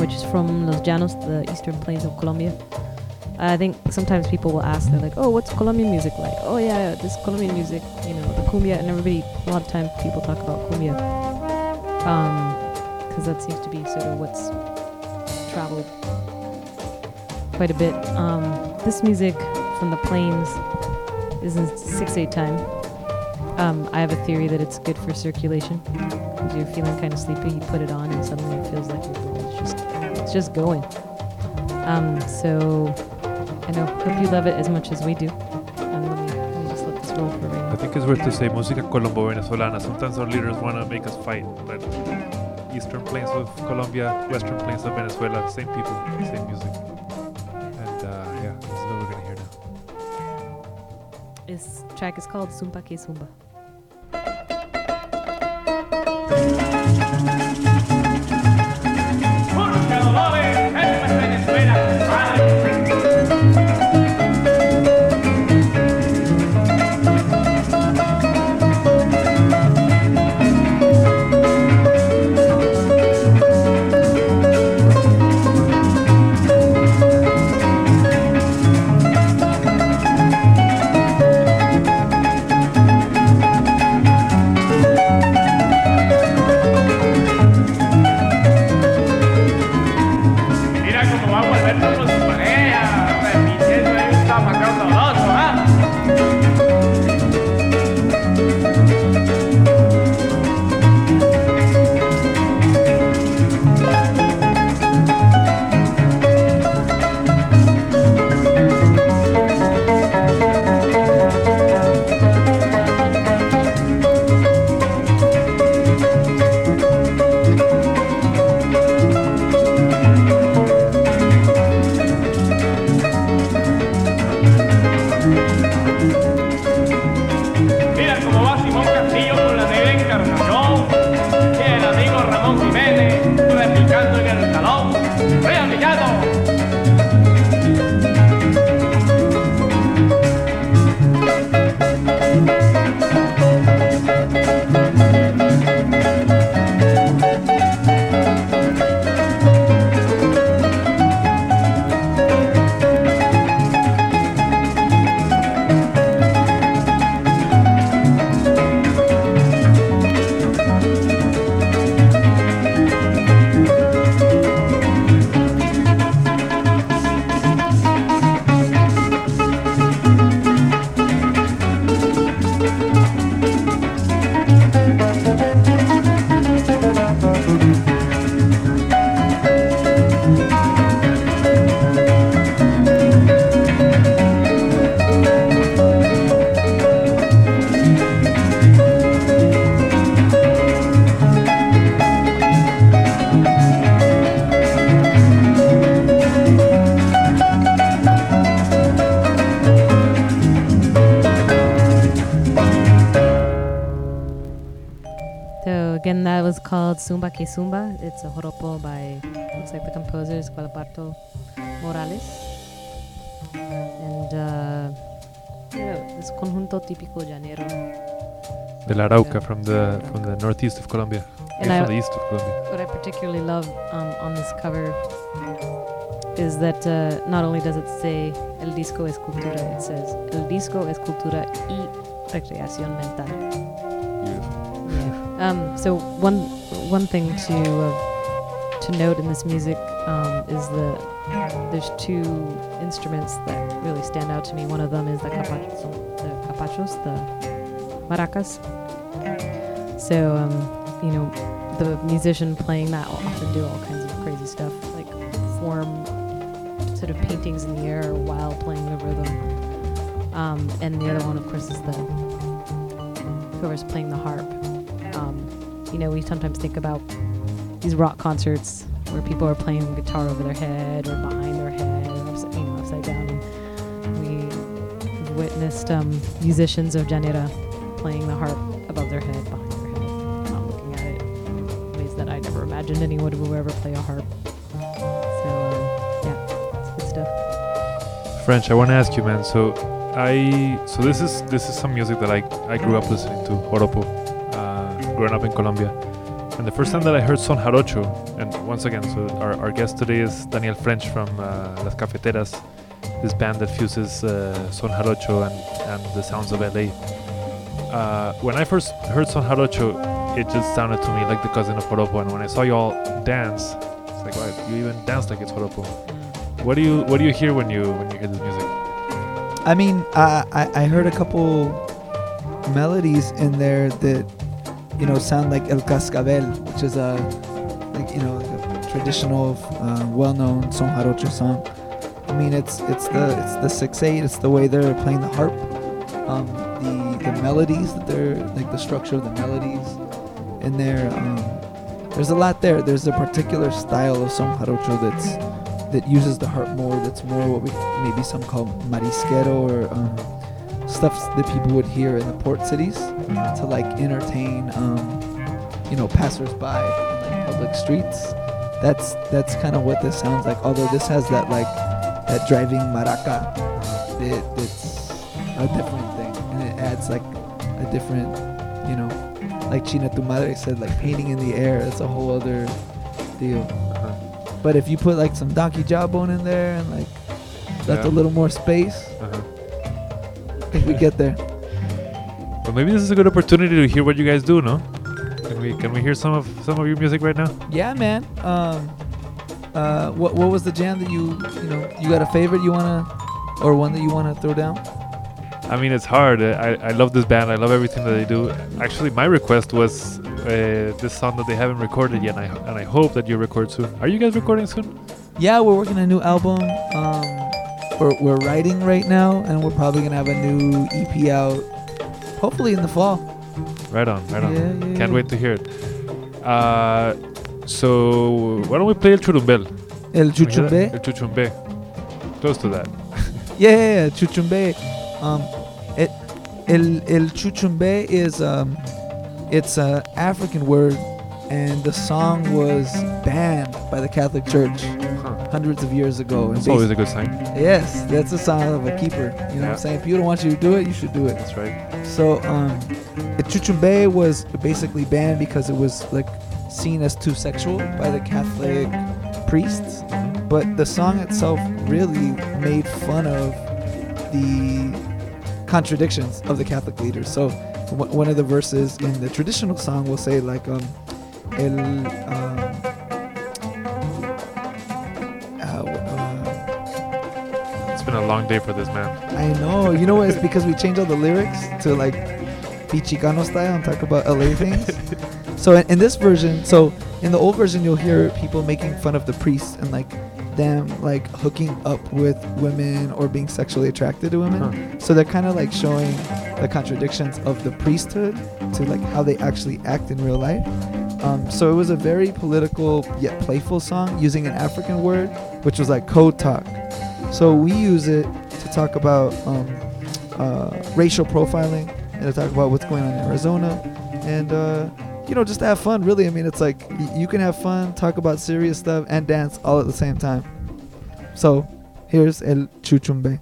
Speaker 7: which is from Los Llanos, the eastern plains of Colombia. I think sometimes people will ask, they're like, "Oh, what's Colombian music like?" Oh yeah, this Colombian music, you know, the cumbia, and everybody. A lot of times people talk about cumbia, because that seems to be sort of what's traveled quite a bit. Um, this music from the plains is in six eight time. Um, I have a theory that it's good for circulation. If you're feeling kind of sleepy, you put it on, and suddenly it feels like your just it's just going. Um, so I know. Hope you love it as much as we do. And let me, let me just let this roll for right
Speaker 2: I think it's worth to say música colombo-venezolana. Sometimes our leaders want to make us fight, but Eastern Plains of Colombia, Western Plains of Venezuela, same people, same music.
Speaker 7: Track is called Zumba Que Zumba. Called Zumba que Zumba. It's a joropo by, looks like the composer is Guadalupe Morales. And, uh, yeah, this conjunto típico llanero.
Speaker 2: De la Arauca from the from the northeast of Colombia.
Speaker 7: And
Speaker 2: You're
Speaker 7: I,
Speaker 2: from the east of Colombia.
Speaker 7: what I particularly love um, on this cover is that uh, not only does it say El disco es cultura, it says El disco es cultura y recreación mental.
Speaker 2: Beautiful.
Speaker 7: Yeah. Um, so one one thing to uh, to note in this music um, is the there's two instruments that really stand out to me. One of them is the capachos, the capachos, the maracas. So um, you know, the musician playing that will often do all kinds of crazy stuff, like form sort of paintings in the air while playing the rhythm. Um, and the other one, of course, is the whoever's playing the harp. You know, we sometimes think about these rock concerts where people are playing guitar over their head or behind their head or you know, upside down. And we witnessed um, musicians of llanera playing the harp above their head, behind their head, not looking at it in ways that I never imagined anyone would ever play a harp. So, um, yeah, it's good stuff.
Speaker 2: French, I want to ask you, man. So, I so this is this is some music that I I grew up listening to, Joropo, growing up in Colombia. And the first time that I heard Son Jarocho, and once again, so our, our guest today is Daniel French from uh, Las Cafeteras, this band that fuses uh, Son Jarocho and, and the sounds of LA. Uh, when I first heard Son Jarocho, it just sounded to me like the cousin of Joropo. And when I saw you all dance, it's like, wow, you even dance like it's Joropo. What do you what do you hear when you when you hear this music?
Speaker 1: I mean, I, I I heard a couple melodies in there that you know sound like El Cascabel, which is a like you know like a traditional, uh, well-known son jarocho song. I mean, it's it's the it's the six eight. It's the way they're playing the harp, um, the the melodies that they're like the structure of the melodies in there. Um, there's a lot there. There's a particular style of son jarocho that's that uses the harp more. That's more what we maybe some call marisquero or um, stuff that people would hear in the port cities to like entertain, um, you know, passersby in like public streets. That's that's kind of what this sounds like. Although this has that like that driving maraca, it, it's a different thing, and it adds like a different, you know, like China tu madre said, like painting in the air. That's a whole other deal. But if you put like some donkey jawbone in there and like left
Speaker 2: Yeah.
Speaker 1: a little more space,
Speaker 2: Uh-huh.
Speaker 1: I think we get there.
Speaker 2: Maybe this is a good opportunity to hear what you guys do, no? Can we can we hear some of some of your music right now?
Speaker 1: Yeah, man. Um, uh, what what was the jam that you you know you got a favorite you wanna or one that you wanna throw down?
Speaker 2: I mean, it's hard. Uh, I, I love this band. I love everything that they do. Actually, my request was uh, this song that they haven't recorded yet, and I, and I hope that you record soon. Are you guys recording soon?
Speaker 1: Yeah, we're working on a new album. Um, we're we're writing right now, and we're probably gonna have a new EP out, hopefully in the fall.
Speaker 2: Right on, right on.
Speaker 1: Yeah, yeah,
Speaker 2: Can't wait to hear it. Uh, so why don't we play El Churumbel?
Speaker 1: El
Speaker 2: Can we hear that?
Speaker 1: Chuchumbe.
Speaker 2: El Chuchumbe. Close to that.
Speaker 1: Yeah, yeah, yeah, Chuchumbe. Um, it, el el Chuchumbe is um, it's a African word, and the song was banned by the Catholic Church. Hundreds of years ago.
Speaker 2: It's always a good sign.
Speaker 1: yes, that's a sign of a keeper. You know what I'm saying? If people don't want you to do it, you should do it.
Speaker 2: That's right.
Speaker 1: So, um, the Chuchumbe was basically banned because it was like seen as too sexual by the Catholic priests. But the song itself really made fun of the contradictions of the Catholic leaders. So, w- one of the verses in the traditional song will say like, um, el, um,
Speaker 2: It's been a long day for this man.
Speaker 1: I know. You know what? It's because we changed all the lyrics to like be Chicano style and talk about LA things. so in, in this version, so in the old version, you'll hear people making fun of the priests and like them like hooking up with women or being sexually attracted to women.
Speaker 2: Huh.
Speaker 1: So they're kind of like showing the contradictions of the priesthood to like how they actually act in real life. Um, so it was a very political yet playful song using an African word, which was like code talk. So we use it to talk about um, uh, racial profiling and to talk about what's going on in Arizona. And uh, you know, just have fun. Really, I mean, it's like you can have fun, talk about serious stuff, and dance all at the same time. So, here's El Chuchumbe.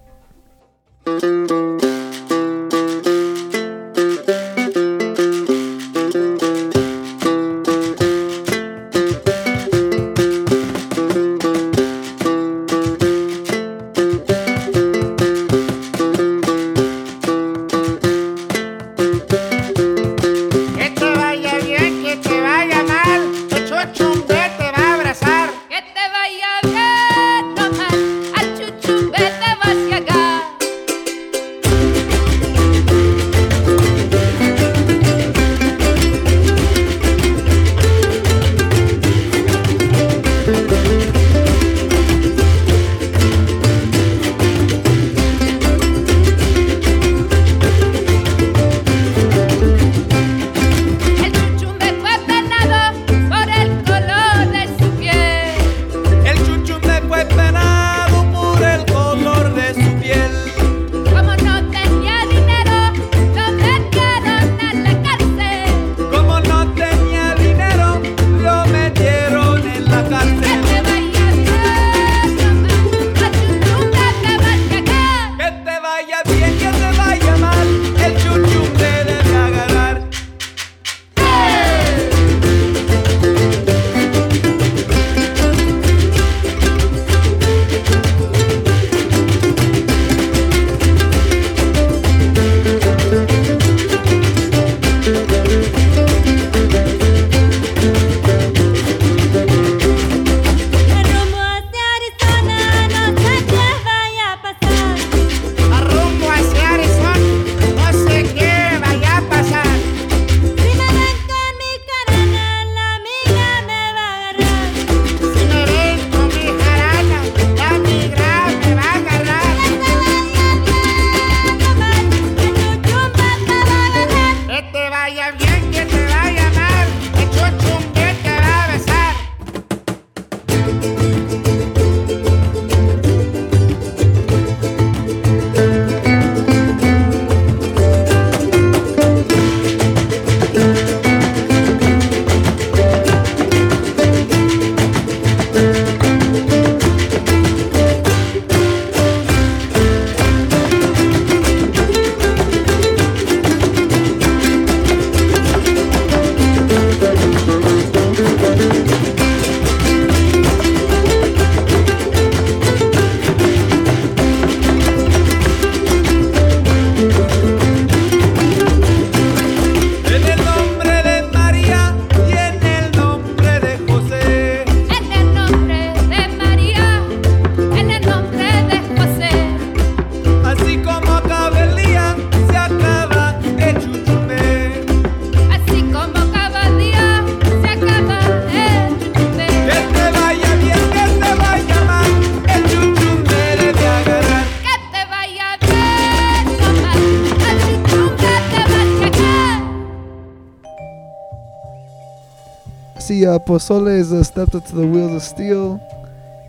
Speaker 1: Pozole is stepped up to the wheels of steel.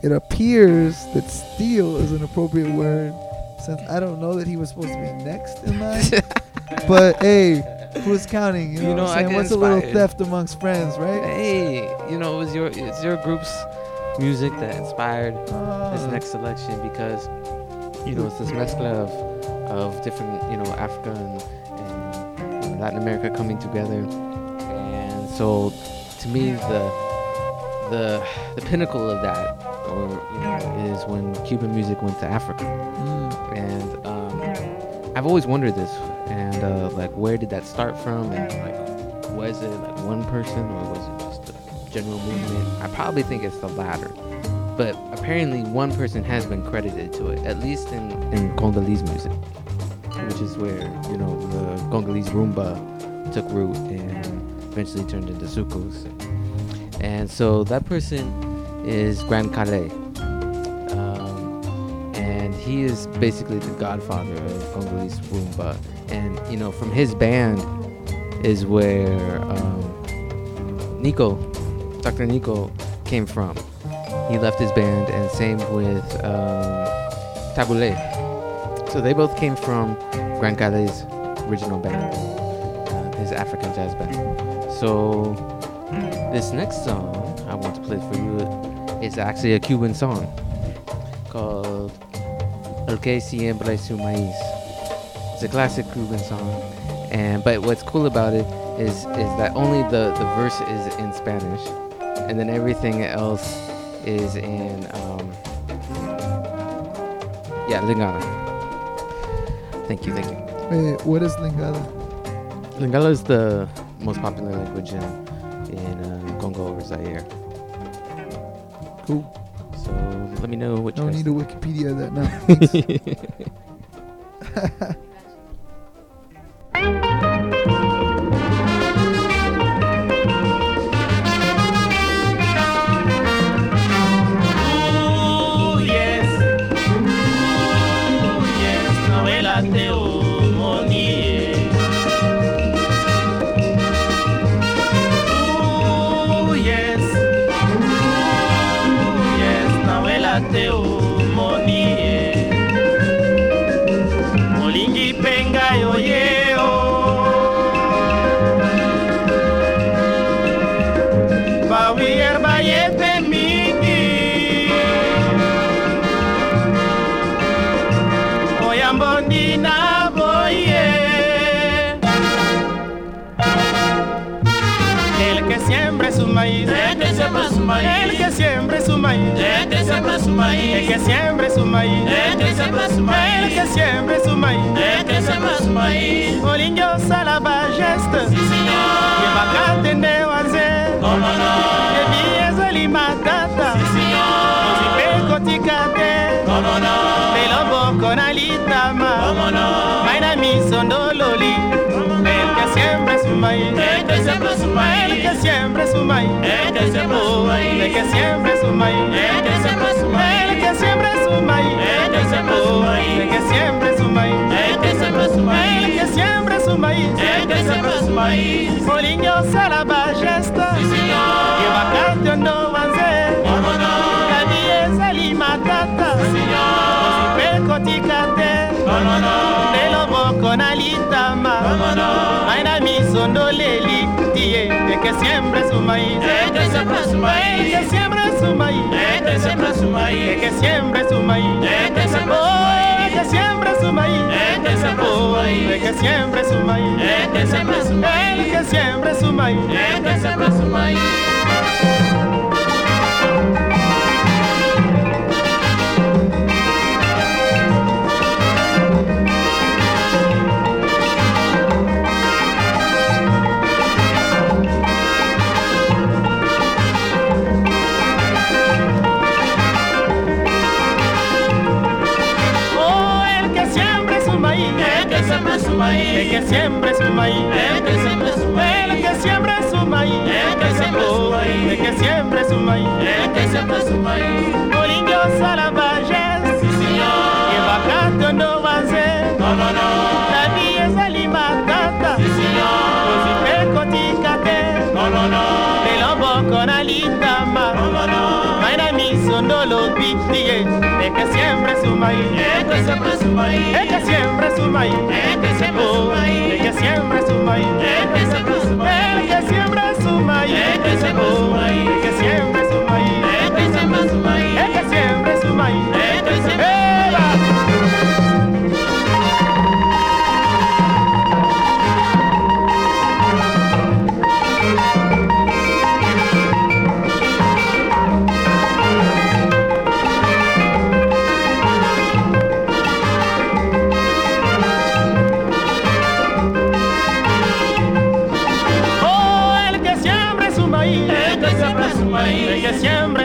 Speaker 1: It appears that steel is an appropriate word since I don't know that he was supposed to be next in line. but hey, who's counting? You know,
Speaker 4: You know,
Speaker 1: what I'm saying?
Speaker 4: get
Speaker 1: What's a little theft amongst friends, right?
Speaker 4: Hey, you know, it was your it's your group's music that inspired this
Speaker 1: Ah.
Speaker 4: next selection because you know it's this mezcla of of different you know Africa and, and Latin America coming together, and so to me the the the pinnacle of that or you know is when Cuban music went to Africa,
Speaker 1: Mm.
Speaker 4: and um, I've always wondered this and uh, like where did that start from and like was it like one person or was it just a general movement? I probably think it's the latter. But apparently one person has been credited to it, at least in, in Congolese music, which is where, you know, the Congolese rumba took root and eventually turned into soukous. And so that person is Grand Kallé. Um, and he is basically the godfather of Congolese rumba. And, you know, from his band is where um, Nico, Dr. Nico, came from. He left his band, and same with um, Tabu Ley. So they both came from Grand Kallé's original band, uh, his African jazz band. So this next song I want to play for you is actually a Cuban song called El que siempre su maíz. It's a classic Cuban song, and but what's cool about it is is that only the the verse is in Spanish, and then everything else is in um, yeah Lingala. Thank you, thank you.
Speaker 1: Wait, what is Lingala?
Speaker 4: Lingala is the most popular language in in uh, Congo or Zaire.
Speaker 1: Cool.
Speaker 4: So let me know what
Speaker 1: No
Speaker 4: you
Speaker 1: need
Speaker 4: guys
Speaker 1: to Wikipedia that now.
Speaker 8: lelo moko na litama ngai na misondoleli tie eke siempre sumai eke siempre sumai eke siempre sumai eke siempre sumai eke siempre sumai eke siempre sumai que siempre suma ahí, el que siempre suma ahí, el que siempre suma ahí, el que siempre suma el que siempre suma ahí, el que siempre suma. Maíz, el que siempre su maíz, el que siempre su maíz, el que siempre su maíz, el que siempre su maíz, el que su maíz, el que siempre su maíz. Bolinho salavajes, sí señor, que bacate no va a ser, no no no, la vida es alimentada, sí señor, così coticate, no no no, de lobo con alitama, no no no, mi sondolo pitie, el que siempre su maíz, el que siempre su maíz, el que siempre su maíz, el que siempre su maíz, el que siempre su maíz, el que siempre su maíz, el que siempre su maíz, el que siempre su maíz, el que siempre su maíz, el que siempre su maíz, el que siempre su maíz,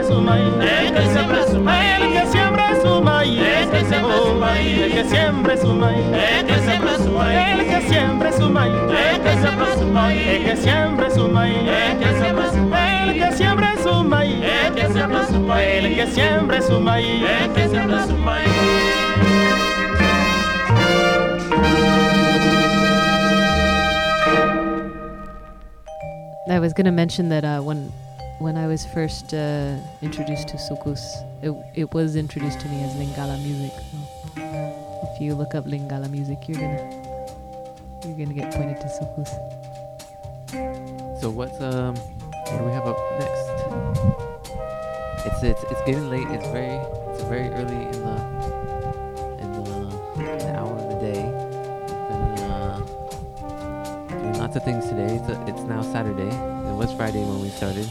Speaker 8: que siempre su maíz, el que siempre su maíz, el que siempre su maíz, el que siempre su maíz, el que siempre su maíz, el que siempre su maíz, el que siempre su maíz, el que siempre su maíz, el que siempre su maíz, el que siempre su maíz, el que siempre su maíz, el que siempre su maíz, el que siempre su maíz, el que siempre su maíz.
Speaker 7: I was gonna mention that uh, when when I was first uh, introduced to soukous, it, it was introduced to me as Lingala music. So if you look up Lingala music, you're gonna you're gonna get pointed to soukous.
Speaker 4: So what's um what do we have up next? It's it's it's getting late. It's very it's very early in the in the, hour of the day. Uh, lots of things today. It's, a, it's now Saturday. It was Friday when we started,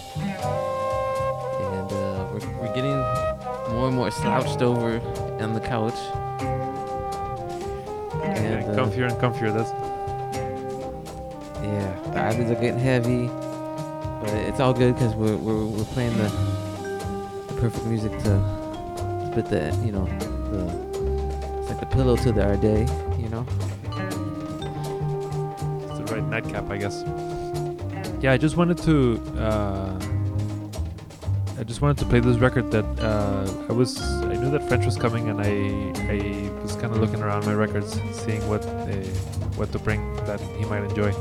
Speaker 4: more and more slouched over on the couch.
Speaker 2: Yeah,
Speaker 4: And, uh,
Speaker 2: comfier and comfier. That's
Speaker 4: yeah, the eyelids are getting heavy, but it's all good because we're, we're we're playing the the perfect music to put the you know the it's like the pillow to the, our day, you know.
Speaker 2: It's the right nightcap, I guess. Yeah, I just wanted to. Uh, just wanted to play this record that uh, I was. I knew that French was coming, and I I was kind of looking around my records, seeing what what to bring that he might enjoy.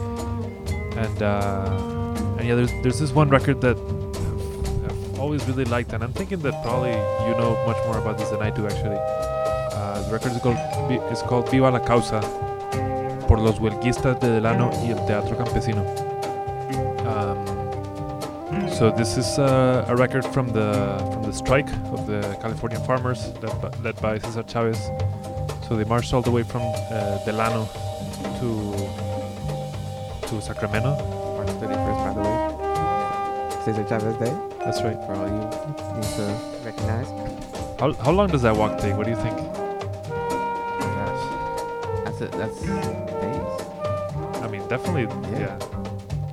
Speaker 2: And uh, and yeah, there's there's this one record that I've, I've always really liked, and I'm thinking that probably you know much more about this than I do actually. Uh, the record is called is called Viva la Causa por los huelguistas de Delano y el Teatro Campesino. So this is uh, a record from the from the strike of the Californian farmers led by, led by Cesar Chavez. So they marched all the way from uh, Delano to to Sacramento.
Speaker 4: March 31st, by the way. Cesar Chavez Day.
Speaker 2: That's right.
Speaker 4: For all you need to recognize.
Speaker 2: How, how long does that walk take? What do you think?
Speaker 4: Gosh, that's it. That's days.
Speaker 2: I mean, definitely,
Speaker 4: Yeah.
Speaker 2: yeah,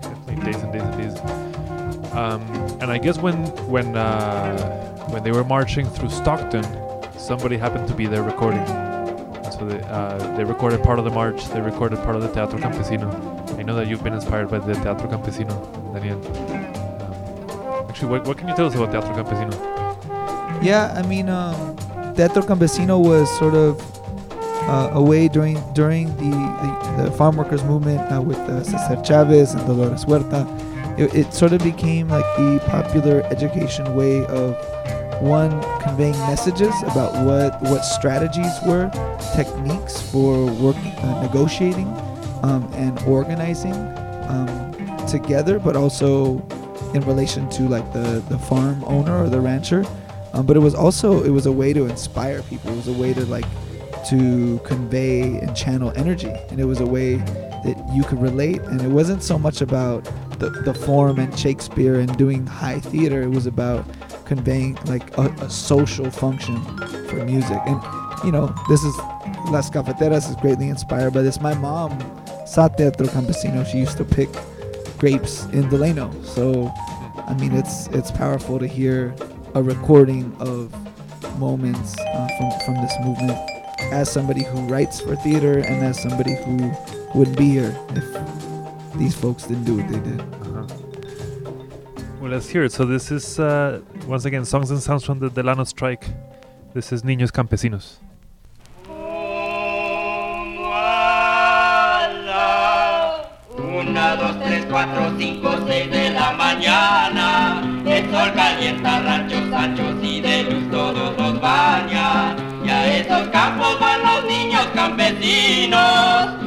Speaker 2: definitely days and days and days. Um, and I guess when when uh, when they were marching through Stockton, somebody happened to be there recording. So they uh, they recorded part of the march. They recorded part of the Teatro Campesino. I know that you've been inspired by the Teatro Campesino, Daniel. Um, actually, what, what can you tell us about Teatro Campesino?
Speaker 1: Yeah, I mean, um, Teatro Campesino was sort of uh, a way during during the, the, the farm workers movement uh, with uh, Cesar Chavez and Dolores Huerta. It, it sort of became like the popular education way of one conveying messages about what what strategies were, techniques for working, uh, negotiating, um, and organizing um, together, but also in relation to like the the farm owner or the rancher. Um, but it was also it was a way to inspire people. It was a way to like to convey and channel energy. And it was a way that you could relate. And it wasn't so much about the, the form and shakespeare and doing high theater it was about conveying like a, a social function for music. And you know this is las cafeteras is greatly inspired by this. My mom saw teatro campesino. She used to pick grapes in delano. So i mean it's it's powerful to hear a recording of moments uh, from from this movement as somebody who writes for theater and as somebody who wouldn't be here if these folks didn't do what they did.
Speaker 2: Well, let's hear it. So this is uh, once again songs and sounds from the Delano strike. This is Niños Campesinos.
Speaker 9: Una, dos, tres, cuatro, cinco, seis de la mañana. El sol calienta ranchos anchos y de luz todos los baña. Y a esos campos van los niños campesinos.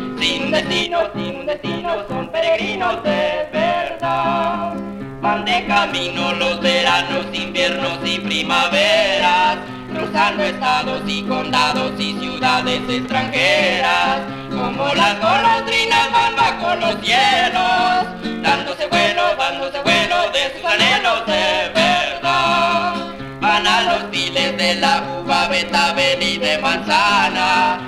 Speaker 9: Sin destino, sin destino, son peregrinos de verdad. Van de camino los veranos, inviernos y primaveras. Cruzando estados y condados y ciudades extranjeras. Como las golondrinas van bajo los cielos, dándose vuelo, dándose vuelo de sus anhelos de verdad. Van a los files de la uva, betabel y de manzana,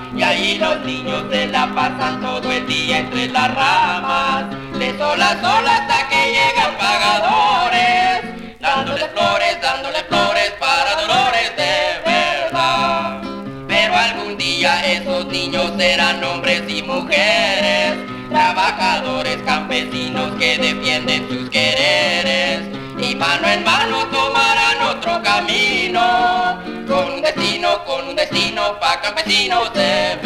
Speaker 9: y los niños se la pasan todo el día entre las ramas, de sol a sol hasta que llegan pagadores, dándole flores, dándole flores para dolores de verdad. Pero algún día esos niños serán hombres y mujeres, trabajadores campesinos que defienden sus quereres y mano en mano tomarán otro camino, con un destino, con un destino pa' campesinos de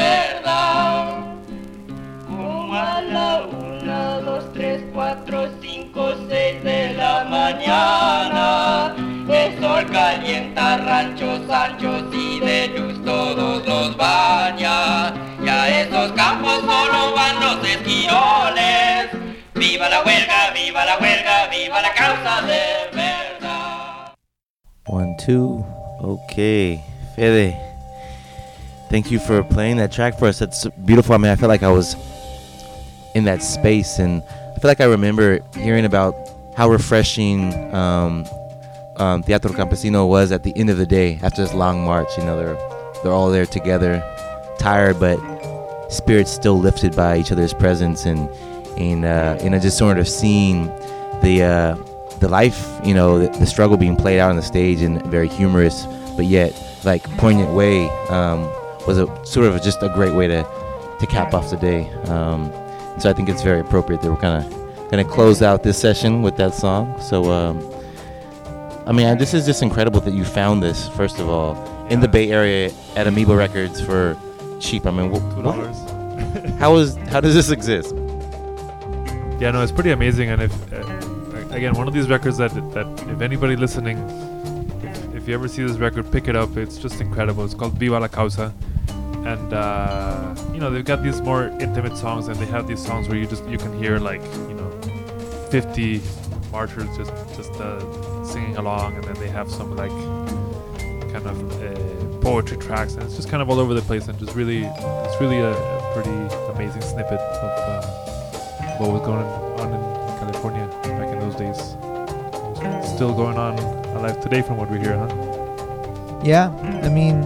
Speaker 9: mañana. El sol calienta ranchos anchos y de luz todos los baña. Y a esos campos solo van los esquiroles. Viva la huelga, viva la huelga. causa de verdad.
Speaker 3: One, two. Okay. Fede, thank you for playing that track for us. That's beautiful. I mean, I feel like I was in that space, and I feel like I remember hearing about how refreshing um, um, Teatro Campesino was at the end of the day after this long march. You know, they're they're all there together, tired but spirits still lifted by each other's presence, and and uh, and I just sort of seeing the uh, the life, you know, the, the struggle being played out on the stage in a very humorous but yet like poignant way um, was a sort of just a great way to to cap off the day. Um, so I think it's very appropriate that we're kind of gonna close out this session with that song. So um, I mean, this is just incredible that you found this first of all in the Bay Area at Amoeba Records for cheap. I mean, wh-
Speaker 2: Two dollars.
Speaker 3: How is how does this exist?
Speaker 2: Yeah, no, it's pretty amazing. And if uh, again, one of these records that that if anybody listening, if, if you ever see this record, pick it up. It's just incredible. It's called Viva la Causa, and uh, you know they've got these more intimate songs, and they have these songs where you just you can hear like you know, 50 marchers just just uh, singing along, and then they have some like kind of uh, poetry tracks, and it's just kind of all over the place, and just really, it's really a, a pretty amazing snippet of uh, what was going on in California back in those days. It's still going on alive today, from what we hear, huh?
Speaker 1: Yeah, I mean,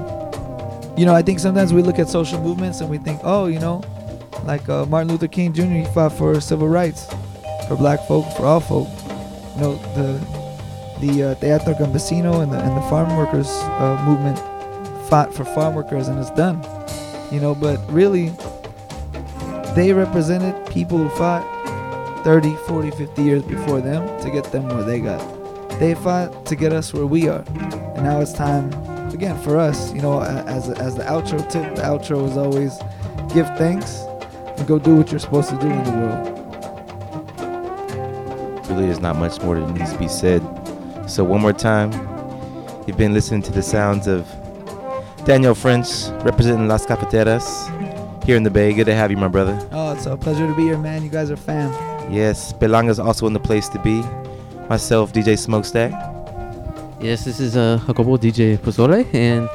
Speaker 1: you know, I think sometimes we look at social movements and we think, oh, you know, like uh, Martin Luther King Jr. He fought for civil rights, for black folk, for all folk. You know, the the uh, Teatro Campesino and the and the farm workers uh, movement fought for farm workers, and it's done. You know, but really, they represented people who fought 30, 40, 50 years before them to get them where they got. They fought to get us where we are. And now it's time, again, for us, you know, as, as the outro tip, the outro is always give thanks and go do what you're supposed to do in the world.
Speaker 3: Really, there's not much more that needs to be said. So one more time, you've been listening to the sounds of Daniel French representing Las Cafeteras here in the Bay. Good to have you, my brother.
Speaker 1: Oh, it's a pleasure to be here, man. You guys are fam.
Speaker 3: Yes, Pelanga's also in the place to be. Myself, DJ Smokestack.
Speaker 4: Yes, this is uh, Jacobo DJ Pozole, and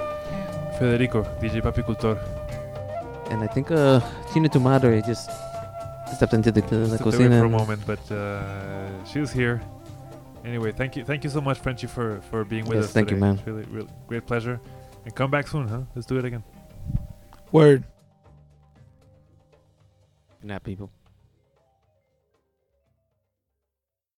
Speaker 2: Federico, DJ Papicultor.
Speaker 4: and I think uh, Tina Tumadre just stepped into the, the
Speaker 2: Stepped
Speaker 4: cocina.
Speaker 2: for a moment, but uh, she was here. Anyway, thank you, thank you so much, Frenchie, for for being with
Speaker 4: Yes,
Speaker 2: us.
Speaker 4: thank you, man.
Speaker 2: It's really, really great pleasure. And come back soon, huh? Let's do it again.
Speaker 1: Word.
Speaker 4: Good night, people.